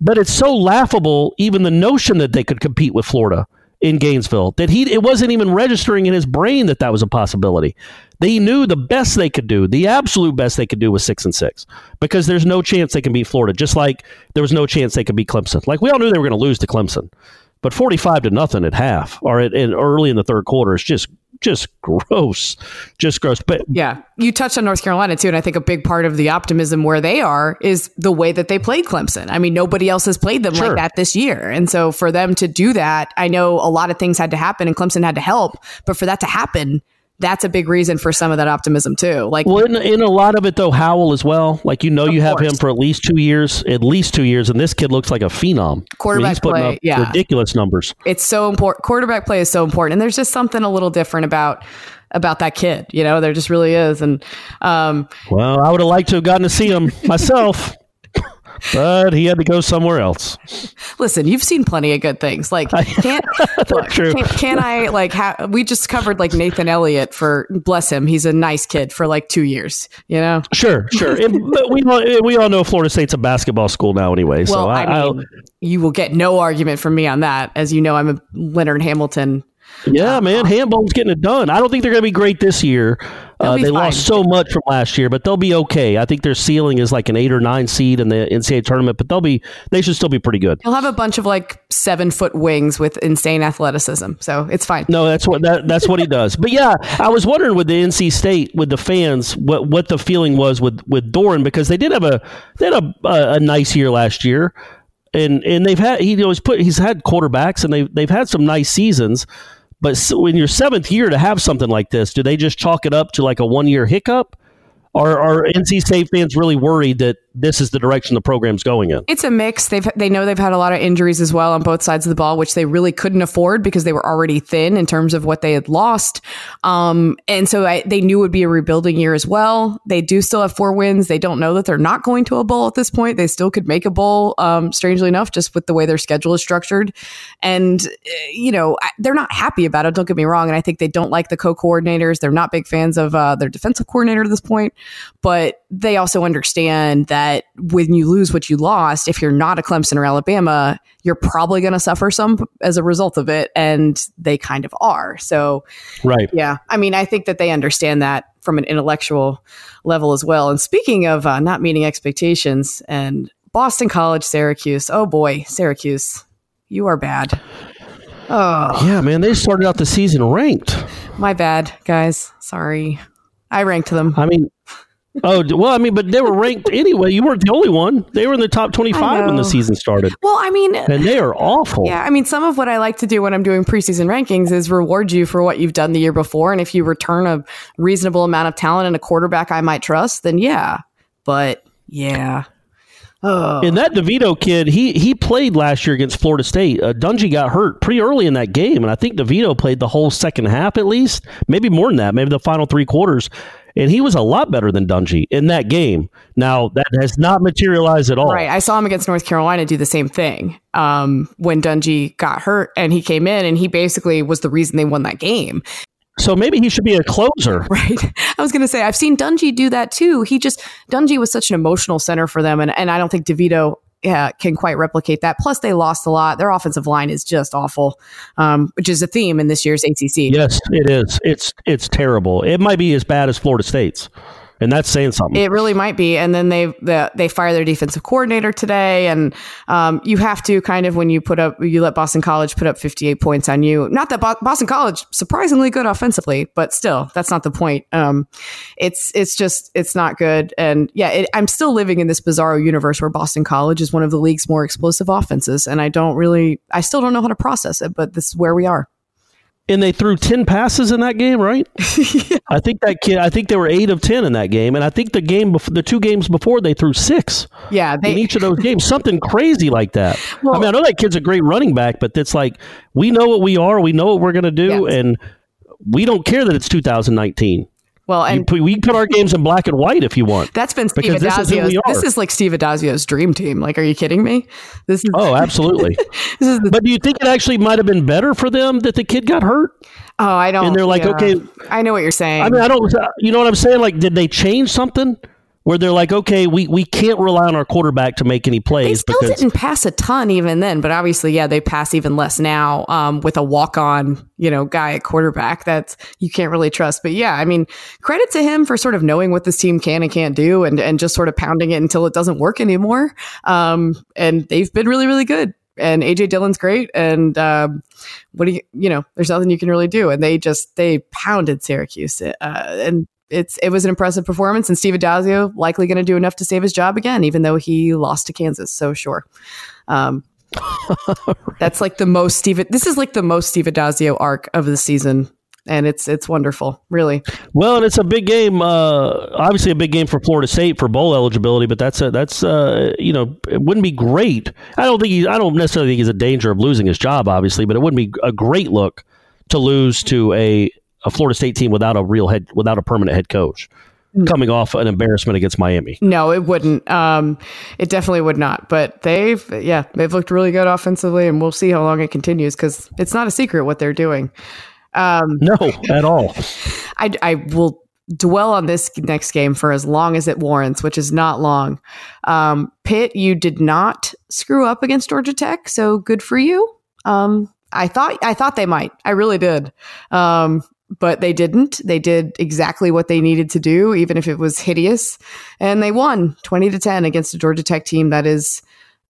But it's so laughable, even the notion that they could compete with Florida in Gainesville, that he it wasn't even registering in his brain that that was a possibility. They knew the best they could do, the absolute best they could do was six and six, because there's no chance they can beat Florida. Just like there was no chance they could beat Clemson. Like we all knew they were going to lose to Clemson, but forty-five to nothing at half or at, in early in the third quarter is just just gross, just gross. But Yeah. You touched on North Carolina too. And I think a big part of the optimism where they are is the way that they played Clemson. I mean, nobody else has played them Sure. like that this year. And so for them to do that, I know a lot of things had to happen and Clemson had to help. But for that to happen, that's a big reason for some of that optimism too. Like, Well, in, in a lot of it though, Howell as well. Like you know, you have course. him for at least two years, at least two years, and this kid looks like a phenom. I mean, Quarterback he's putting play, up yeah. ridiculous numbers. it's so important. Quarterback play is so important. And there's just something a little different about about that kid. You know, there just really is. And um, Well, I would have liked to have gotten to see him myself, but he had to go somewhere else. listen, you've seen plenty of good things. Like, can't look, true. Can, can I like? Ha- we just covered like Nathan Elliott for bless him. He's a nice kid for like two years. You know. Sure, sure. And- but we all, we all know Florida State's a basketball school now, anyway. Well, so I, I mean, you will get no argument from me on that. As you know, I'm a Leonard Hamilton. yeah, uh, man, uh, Handball's getting it done. I don't think they're going to be great this year. Uh, they fine. lost so much from last year, but they'll be okay. I think their ceiling is like an eight or nine seed in the NCAA tournament, but they'll be they should still be pretty good. They'll have a bunch of like seven foot wings with insane athleticism, so it's fine. No, that's what that, that's what he does. But yeah, I was wondering with the NC State with the fans what what the feeling was with with Doeren because they did have a they had a a, a nice year last year, and and they've had he always put he's had quarterbacks and they they've had some nice seasons. But so in your seventh year to have something like this, do they just chalk it up to like a one year hiccup? Are, are NC State fans really worried that this is the direction the program's going in? It's a mix. They've they know they've had a lot of injuries as well on both sides of the ball, which they really couldn't afford because they were already thin in terms of what they had lost. Um, and so I, they knew it would be a rebuilding year as well. They do still have four wins. They don't know that they're not going to a bowl at this point. They still could make a bowl. Um, strangely enough, just with the way their schedule is structured, and uh, you know they're not happy about it. Don't get me wrong, and I think they don't like the co-coordinators. They're not big fans of uh, their defensive coordinator at this point but they also understand that when you lose what you lost, if you're not a Clemson or Alabama, you're probably going to suffer some as a result of it. And they kind of are. So, right. Yeah. I mean, I think that they understand that from an intellectual level as well. And speaking of uh, not meeting expectations and Boston College, Syracuse, oh boy, Syracuse, you are bad. Oh. Yeah, man, they started out the season ranked. My bad, guys. Sorry. I ranked them. I mean, Oh well, I mean, but they were ranked anyway. You weren't the only one. They were in the top twenty-five when the season started. Well, I mean, and they are awful. Yeah, I mean, some of what I like to do when I'm doing preseason rankings is reward you for what you've done the year before, and if you return a reasonable amount of talent and a quarterback I might trust, then yeah. But yeah. Oh. And that DeVito kid, he he played last year against Florida State. Uh, Dungey got hurt pretty early in that game, and I think DeVito played the whole second half at least, maybe more than that, maybe the final three quarters and he was a lot better than Dungey in that game. Now that has not materialized at all. Right, I saw him against North Carolina do the same thing um, when Dungey got hurt, and he came in, and he basically was the reason they won that game. So maybe he should be a closer. Right. I was going to say, I've seen Dungey do that too. He just, Dungey was such an emotional center for them. And, and I don't think DeVito yeah, can quite replicate that. Plus, they lost a lot. Their offensive line is just awful, um, which is a theme in this year's ACC. Yes, it is. It's it's terrible. It might be as bad as Florida State's and that's saying something. It really might be. And then they the, they fire their defensive coordinator today, and um, you have to kind of when you put up you let Boston College put up 58 points on you. Not that Bo- Boston College surprisingly good offensively, but still that's not the point. Um, it's it's just it's not good. And yeah, it, I'm still living in this bizarro universe where Boston College is one of the league's more explosive offenses, and I don't really I still don't know how to process it, but this is where we are and they threw 10 passes in that game, right? yeah. I think that kid, I think they were eight of 10 in that game. And I think the game, before, the two games before, they threw six. Yeah. They, in each of those games, something crazy like that. Well, I mean, I know that kid's a great running back, but it's like, we know what we are, we know what we're going to do, yes. and we don't care that it's 2019. Well, and you, we put our games in black and white if you want. That's been Steve Addazio's. This, this is, like Steve Addazio's dream team. Like, are you kidding me? This is oh, absolutely. this is the, but do you think it actually might have been better for them that the kid got hurt? Oh, I don't. Know. And they're like, yeah. okay, I know what you're saying. I mean, I don't. You know what I'm saying? Like, did they change something? Where they're like, okay, we, we can't rely on our quarterback to make any plays. They still because- didn't pass a ton even then, but obviously, yeah, they pass even less now um, with a walk on, you know, guy at quarterback that you can't really trust. But yeah, I mean, credit to him for sort of knowing what this team can and can't do, and and just sort of pounding it until it doesn't work anymore. Um, and they've been really really good. And AJ Dillon's great, and um, what do you, you know? There's nothing you can really do, and they just they pounded Syracuse, uh, and it's it was an impressive performance, and Steve Addazio likely going to do enough to save his job again, even though he lost to Kansas. So sure, um, that's like the most Steve. This is like the most Steve Addazio arc of the season, and it's it's wonderful, really. Well, and it's a big game. Uh, obviously, a big game for Florida State for bowl eligibility, but that's a, that's uh, you know it wouldn't be great. I don't think he, I don't necessarily think he's a danger of losing his job, obviously, but it wouldn't be a great look to lose to a a Florida State team without a real head, without a permanent head coach, mm. coming off an embarrassment against Miami. No, it wouldn't. Um, it definitely would not. But they've, yeah, they've looked really good offensively, and we'll see how long it continues because it's not a secret what they're doing. Um, no, at all. I, I will dwell on this next game for as long as it warrants, which is not long. Um, Pitt, you did not screw up against Georgia Tech, so good for you. Um, I thought I thought they might. I really did. Um, but they didn't. They did exactly what they needed to do, even if it was hideous. And they won 20 to 10 against a Georgia Tech team that is,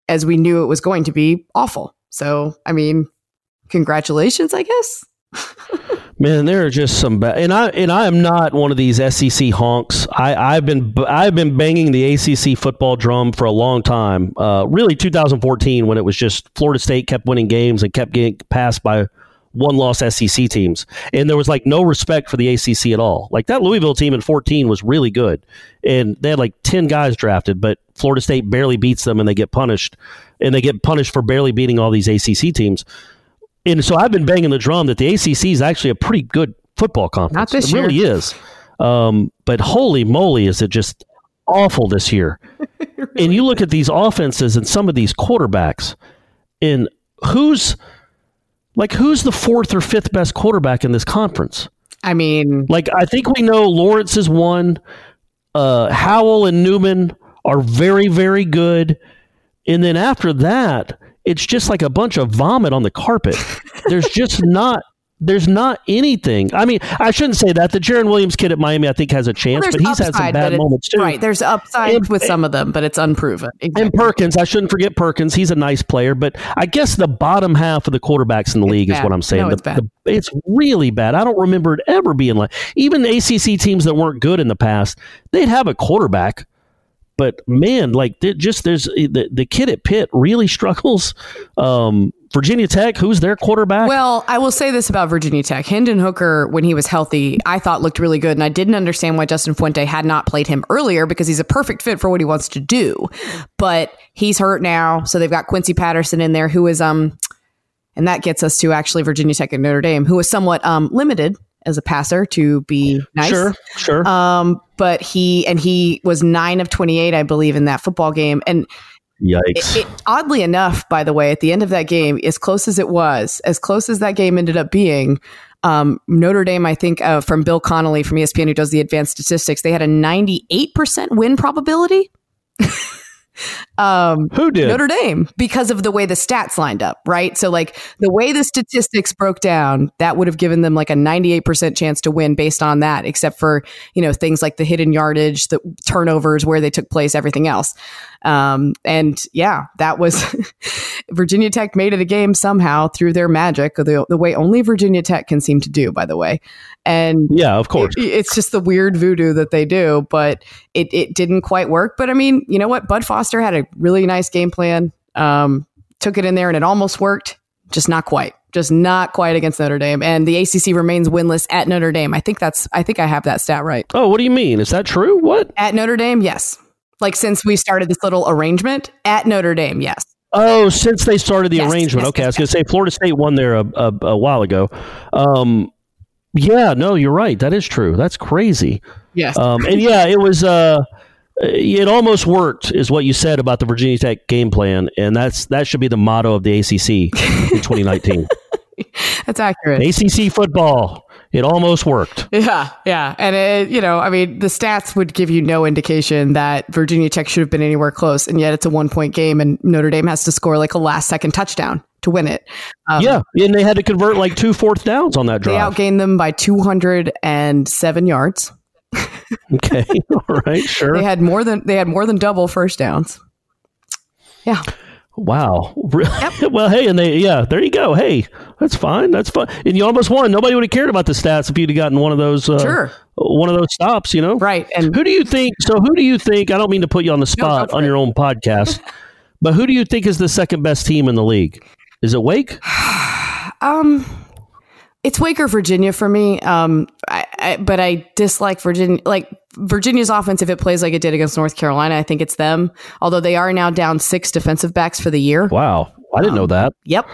as we knew it was going to be, awful. So, I mean, congratulations, I guess. Man, there are just some bad, and I and I am not one of these SEC honks. I, I've been I've been banging the ACC football drum for a long time. Uh, really, 2014 when it was just Florida State kept winning games and kept getting passed by one loss SEC teams. And there was like no respect for the ACC at all. Like that Louisville team in 14 was really good. And they had like 10 guys drafted, but Florida State barely beats them and they get punished. And they get punished for barely beating all these ACC teams. And so I've been banging the drum that the ACC is actually a pretty good football conference. Not this it really is. Um, but holy moly, is it just awful this year? And you look at these offenses and some of these quarterbacks, and who's like who's the fourth or fifth best quarterback in this conference? I mean, Like I think we know Lawrence is one. Uh, Howell and Newman are very very good, and then after that, it's just like a bunch of vomit on the carpet. There's just not. There's not anything. I mean, I shouldn't say that. The Jarren Williams kid at Miami, I think, has a chance, there's but he's had some bad moments too. Right. There's upside And- with some of them, but it's unproven. And Perkins, I shouldn't forget Perkins. He's a nice player, but I guess the bottom half of the quarterbacks in the league is what I'm saying. No, The- it's bad. the- it's really bad. I don't remember it ever being like even ACC teams that weren't good in the past. They'd have a quarterback, but man, like just there's the, the kid at Pitt really struggles. Um, Virginia Tech, who's their quarterback? Well, I will say this about Virginia Tech. Hendon Hooker, when he was healthy, I thought looked really good. And I didn't understand why Justin Fuente had not played him earlier because he's a perfect fit for what he wants to do. But he's hurt now. So they've got Quincy Patterson in there, who is, um, and that gets us to actually Virginia Tech and Notre Dame, who is somewhat um, limited as a passer to be nice. sure, sure. Um, but he, and he was nine of 28, I believe, in that football game. And Yikes! it, oddly enough, by the way, at the end of that game, as close as it was, as close as that game ended up being, um, Notre Dame, I think, uh, from Bill Connelly from ESPN, who does the advanced statistics, they had a 98% win probability. um, Who did? Notre Dame because of the way the stats lined up, right? So, like the way the statistics broke down, that would have given them like a 98% chance to win based on that, except for, you know, things like the hidden yardage, the turnovers, where they took place, everything else. Um, and yeah, that was Virginia Tech made it a game somehow through their magic, the, the way only Virginia Tech can seem to do, by the way. And yeah, of course. it- it's just the weird voodoo that they do, but it, it didn't quite work. But I mean, you know what? Bud Foster had a really nice game plan. Um, took it in there and it almost worked, just not quite. Just not quite against Notre Dame. And the ACC remains winless at Notre Dame. I think that's, I think I have that stat right. Oh, what do you mean? Is that true? What? At Notre Dame, yes. Like since we started this little arrangement at Notre Dame, yes. Oh, since they started the Yes, arrangement. yes, okay, yes, I was going to say Florida State won there a, a, a while ago. Um, yeah, no, you're right. That is true. That's crazy. Yes. Um, and yeah, it was. Uh, it almost worked, is what you said about the Virginia Tech game plan, and that's that should be the motto of the ACC in 2019. that's accurate. ACC football. It almost worked. Yeah, yeah. And it, you know, I mean, the stats would give you no indication that Virginia Tech should have been anywhere close, and yet it's a one point game, and Notre Dame has to score like a last second touchdown to win it. Um, yeah, and they had to convert like two fourth downs on that drive. They outgained them by 207 yards. okay, all right, sure. They had more than they had more than double first downs. Yeah. Wow. well, hey, and they, yeah, there you go. Hey, that's fine. That's fine. And you almost won. Nobody would have cared about the stats if you'd have gotten one of those, uh, Sure. one of those stops, you know? Right. And Who do you think? So, who do you think? I don't mean to put you on the spot for on your own podcast, but who do you think is the second best team in the league? Is it Wake? Um, it's Wake or Virginia for me. Um, I, I, but I dislike Virginia. Like Virginia's offense, if it plays like it did against North Carolina, I think it's them. Although they are now down six defensive backs for the year. Wow. I didn't know that. Yep,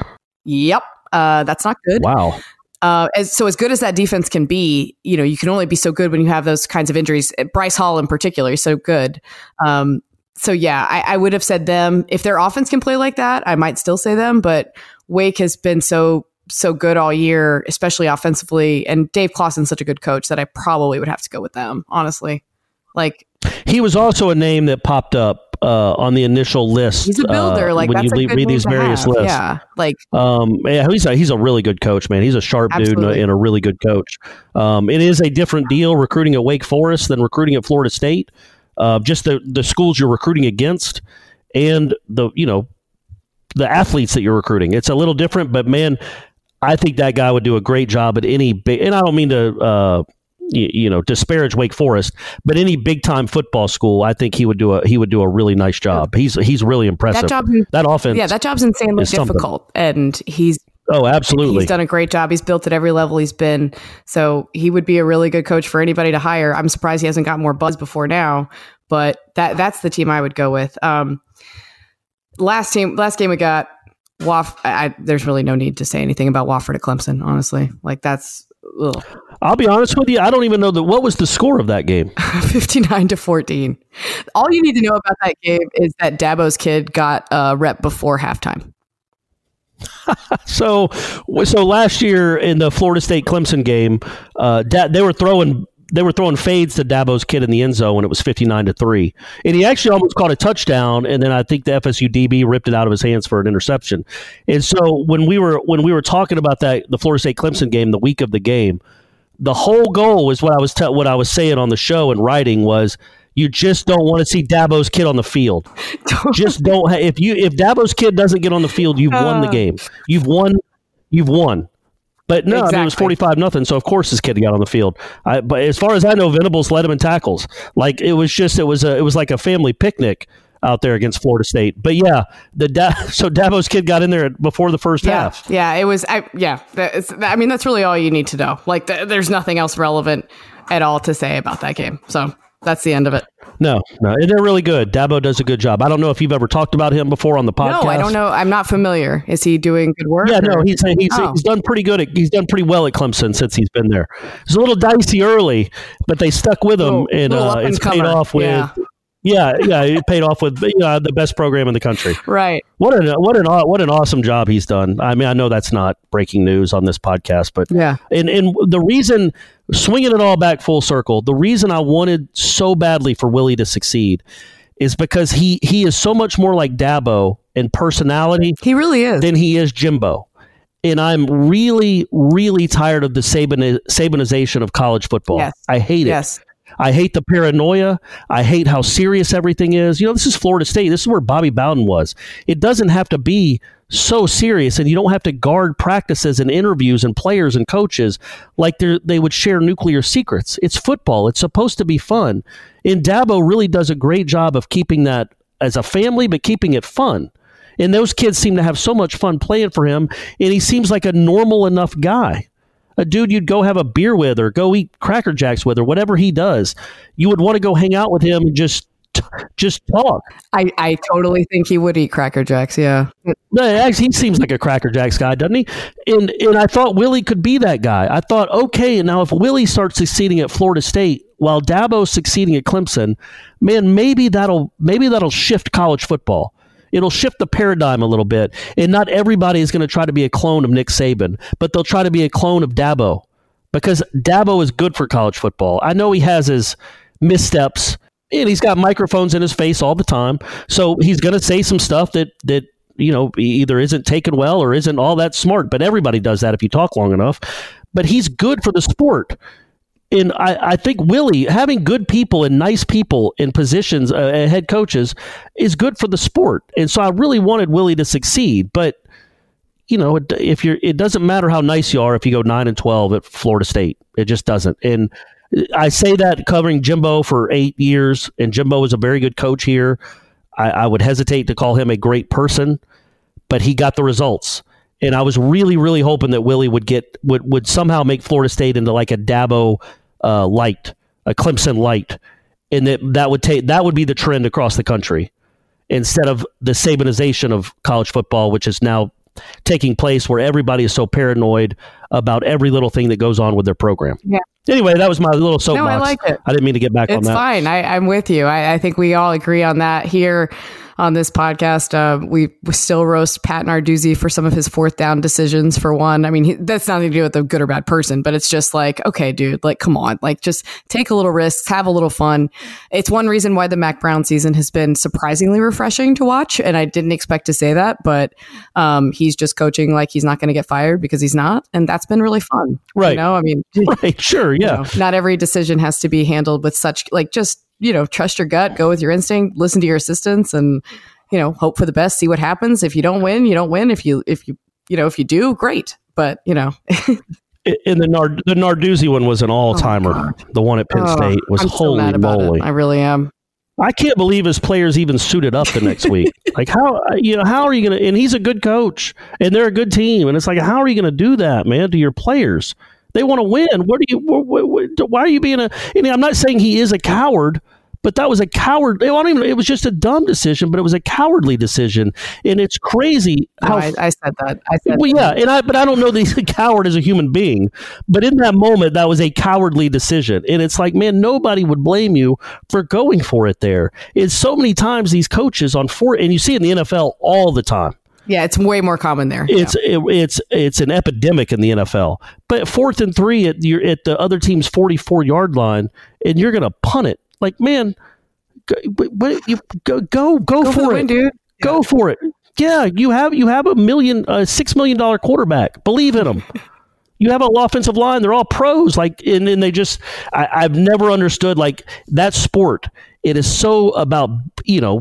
yep. Uh, that's not good. Wow. Uh, as, so as good as that defense can be, you know, you can only be so good when you have those kinds of injuries. Bryce Hall in particular is so good. Um, so yeah, I, I would have said them. If their offense can play like that, I might still say them. But Wake has been so so good all year, especially offensively, and Dave Clawson's such a good coach that I probably would have to go with them. Honestly, like He was also a name that popped up uh, on the initial list. he's a builder. uh, like when you le- read these various have. lists. Yeah, like Um, yeah, he's a, he's a really good coach, man. He's a sharp dude and a, and a really good coach. Um, it is a different deal recruiting at Wake Forest than recruiting at Florida State. Uh, just the the schools you're recruiting against, and the you know the athletes that you're recruiting. It's a little different, but man, I think that guy would do a great job at any big. And I don't mean to. Uh, you, you know, disparage Wake Forest, but any big time football school, I think he would do a he would do a really nice job. He's he's really impressive. that job. that offense, Yeah, that job's insanely difficult, and he's Oh, absolutely. He's done a great job. He's built at every level he's been. So he would be a really good coach for anybody to hire. I'm surprised he hasn't got more buzz before now, but that that's the team I would go with. Um, last team, last game we got Woff. I, there's really no need to say anything about Wofford at Clemson. Honestly, like that's ugh. I'll be honest with you. I don't even know the, what was the score of that game. 59 to 14. All you need to know about that game is that Dabo's kid got a rep before halftime. so, so last year in the Florida State Clemson game, uh, da- they were throwing they were throwing fades to Dabo's kid in the end zone when it was fifty nine to three, and he actually almost caught a touchdown, and then I think the FSU DB ripped it out of his hands for an interception. And so when we were when we were talking about that the Florida State Clemson game the week of the game, the whole goal was what I was te- what I was saying on the show and writing was you just don't want to see Dabo's kid on the field. just don't. Ha- if you if Dabo's kid doesn't get on the field, you've won the Uh. game. You've won. You've won. But no, I mean, it was forty five nothing. So of course his kid got on the field. I, but as far as I know, Venables led him in tackles. Like it was just it was a it was like a family picnic out there against Florida State. But yeah, the da- so Dabo's kid got in there before the first Yeah, half. yeah, it was. I, yeah, I mean, that's really all you need to know. Like, th- there's nothing else relevant at all to say about that game. So that's the end of it. No, no, they're really good. Dabo does a good job. I don't know if you've ever talked about him before on the podcast. No, I don't know. I'm not familiar. Is he doing good work? Yeah, no, he's he's, Oh. he's done pretty good. At, he's done pretty well at Clemson since he's been there. It's a little dicey early, but they stuck with him, Little- and little uh, it's paid off with. Yeah. Yeah. yeah, it paid off with you know, the best program in the country. right. What an what an what an awesome job he's done. I mean, I know that's not breaking news on this podcast, but Yeah. and and the reason swinging it all back full circle, the reason I wanted so badly for Willie to succeed is because he he is so much more like Dabo in personality He really is. than he is Jimbo. And I'm really, really tired of the Saban, Sabanization of college football. Yes. I hate it. I hate the paranoia. I hate how serious everything is. You know, this is Florida State. This is where Bobby Bowden was. It doesn't have to be so serious, and you don't have to guard practices and interviews and players and coaches like they would share nuclear secrets. It's football. It's supposed to be fun. And Dabo really does a great job of keeping that as a family, but keeping it fun. And those kids seem to have so much fun playing for him, and he seems like a normal enough guy a dude you'd go have a beer with or go eat cracker jacks with or whatever he does you would want to go hang out with him and just just talk I, I totally think he would eat Cracker Jacks. Yeah. no, he seems like a cracker jacks guy doesn't he and and i thought willie could be that guy i thought okay and now if willie starts succeeding at florida state while dabo's succeeding at clemson man maybe that'll maybe that'll shift college football It'll shift the paradigm a little bit, and not everybody is going to try to be a clone of Nick Saban, but they'll try to be a clone of Dabo because Dabo is good for college football. I know he has his missteps, and he's got microphones in his face all the time, so he's going to say some stuff that that you know either isn't taken well or isn't all that smart. But everybody does that if you talk long enough. But he's good for the sport. And I, I think Willie having good people and nice people in positions, uh, head coaches, is good for the sport. And so I really wanted Willie to succeed. But you know, if you're, it doesn't matter how nice you are if you go nine and twelve at Florida State. It just doesn't. And I say that covering Jimbo for eight years, and Jimbo is a very good coach here. I, I would hesitate to call him a great person, but he got the results. And I was really, really hoping that Willie would get would would somehow make Florida State into like a Dabo uh, light, a Clemson light, and that that would take that would be the trend across the country instead of the Sabanization of college football, which is now taking place where everybody is so paranoid about every little thing that goes on with their program. Yeah. Anyway, that was my little soapbox. No, I like it. I didn't mean to get back on that. It's fine. I, I'm with you. I, I think we all agree on that here on this podcast. Uh, we, we still roast Pat Narduzzi for some of his fourth down decisions. For one, I mean, he, that's nothing to do with a good or bad person, but it's just like, okay, dude, like, come on, like, just take a little risks, have a little fun. It's one reason why the Mack Brown season has been surprisingly refreshing to watch, and I didn't expect to say that, but um, he's just coaching like he's not going to get fired because he's not, and that's been really fun. Right. You know, I mean, Right, sure, yeah. you know, not every decision has to be handled with such like just you know trust your gut go with your instinct listen to your assistants and you know hope for the best see what happens if you don't win you don't win if you if you you know if you do great but you know And the Nard the Narduzzi one was an oh, all timer. the one at Penn oh, State was I'm holy moly. it. i really am I can't believe his players even suited up the next week. like how you know how are you going to? And he's a good coach, and they're a good team, and it's like how are you going to do that, man, to your players? They want to win. What do you? What, what, why are you being a? I'm not saying he is a coward, but that was a coward. It, even, it was just a dumb decision, but it was a cowardly decision, and it's crazy how no, I, I, said that. I said well, that. yeah, and I but I don't know that he's a coward as a human being, but in that moment, that was a cowardly decision, and it's like, man, nobody would blame you for going for it. There, it's so many times these coaches on four, and you see in the NFL all the time. Yeah, it's way more common there. It's yeah. it, it's it's an epidemic in the NFL. But fourth and three at your at the other team's forty four yard line, and you're going to punt it like, man, go, you, go, go, go, go for, for it, win, dude. Go yeah. for it. Yeah, you have you have a million, uh, six million dollar quarterback. Believe in him. you have an offensive line; they're all pros. Like, and, and they just—I've never understood like that sport. It is so about you know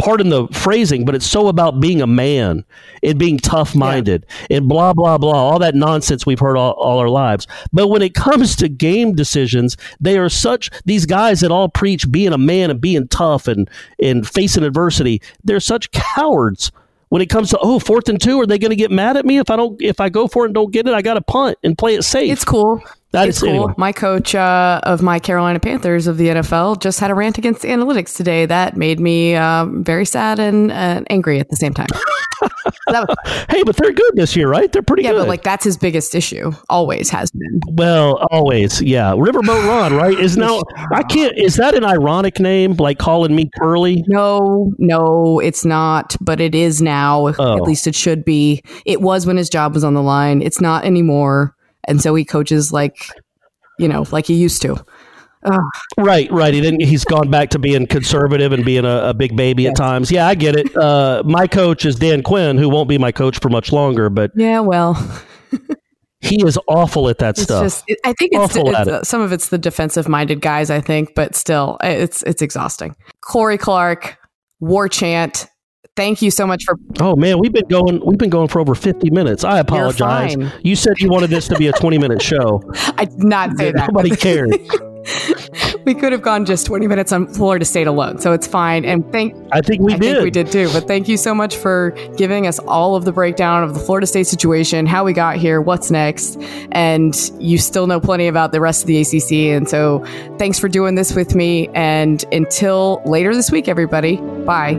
pardon the phrasing, but it's so about being a man and being tough minded yeah. and blah, blah, blah, all that nonsense we've heard all, all, our lives. But when it comes to game decisions, they are such, these guys that all preach being a man and being tough and, and facing adversity, they're such cowards. When it comes to oh fourth and two, are they going to get mad at me if I don't if I go for it and don't get it? I got to punt and play it safe. It's cool. That it's is, cool. My coach uh, of my Carolina Panthers of the NFL just had a rant against analytics today that made me um, very sad and uh, angry at the same time. was, hey, but they're good this year, right? They're pretty yeah, good. but like that's his biggest issue. Always has been. Well, always, yeah. Riverboat Ron, right? Is now I can't. Is that an ironic name, like calling me Curly? No, no, it's not. But it is now. Oh. At least it should be. It was when his job was on the line. It's not anymore and so he coaches like you know like he used to Ugh. Right, right. He didn't. He's gone back to being conservative and being a, a big baby yes. at times. Yeah, I get it. Uh, my coach is Dan Quinn, who won't be my coach for much longer. But yeah, well, he is awful at that it's stuff. Just, it, I think it's, it's uh, some of it's the defensive minded guys. I think, but still, it's it's exhausting. Corey Clark, War Chant, Thank you so much for. Oh man, we've been going. We've been going for over fifty minutes. I apologize. You said you wanted this to be a twenty-minute show. I did not say that. Nobody cared. we could have gone just 20 minutes on Florida State alone, so it's fine. And thank I think we I did. Think we did too. But thank you so much for giving us all of the breakdown of the Florida State situation, how we got here, what's next, and you still know plenty about the rest of the ACC. And so thanks for doing this with me. And until later this week, everybody. Bye.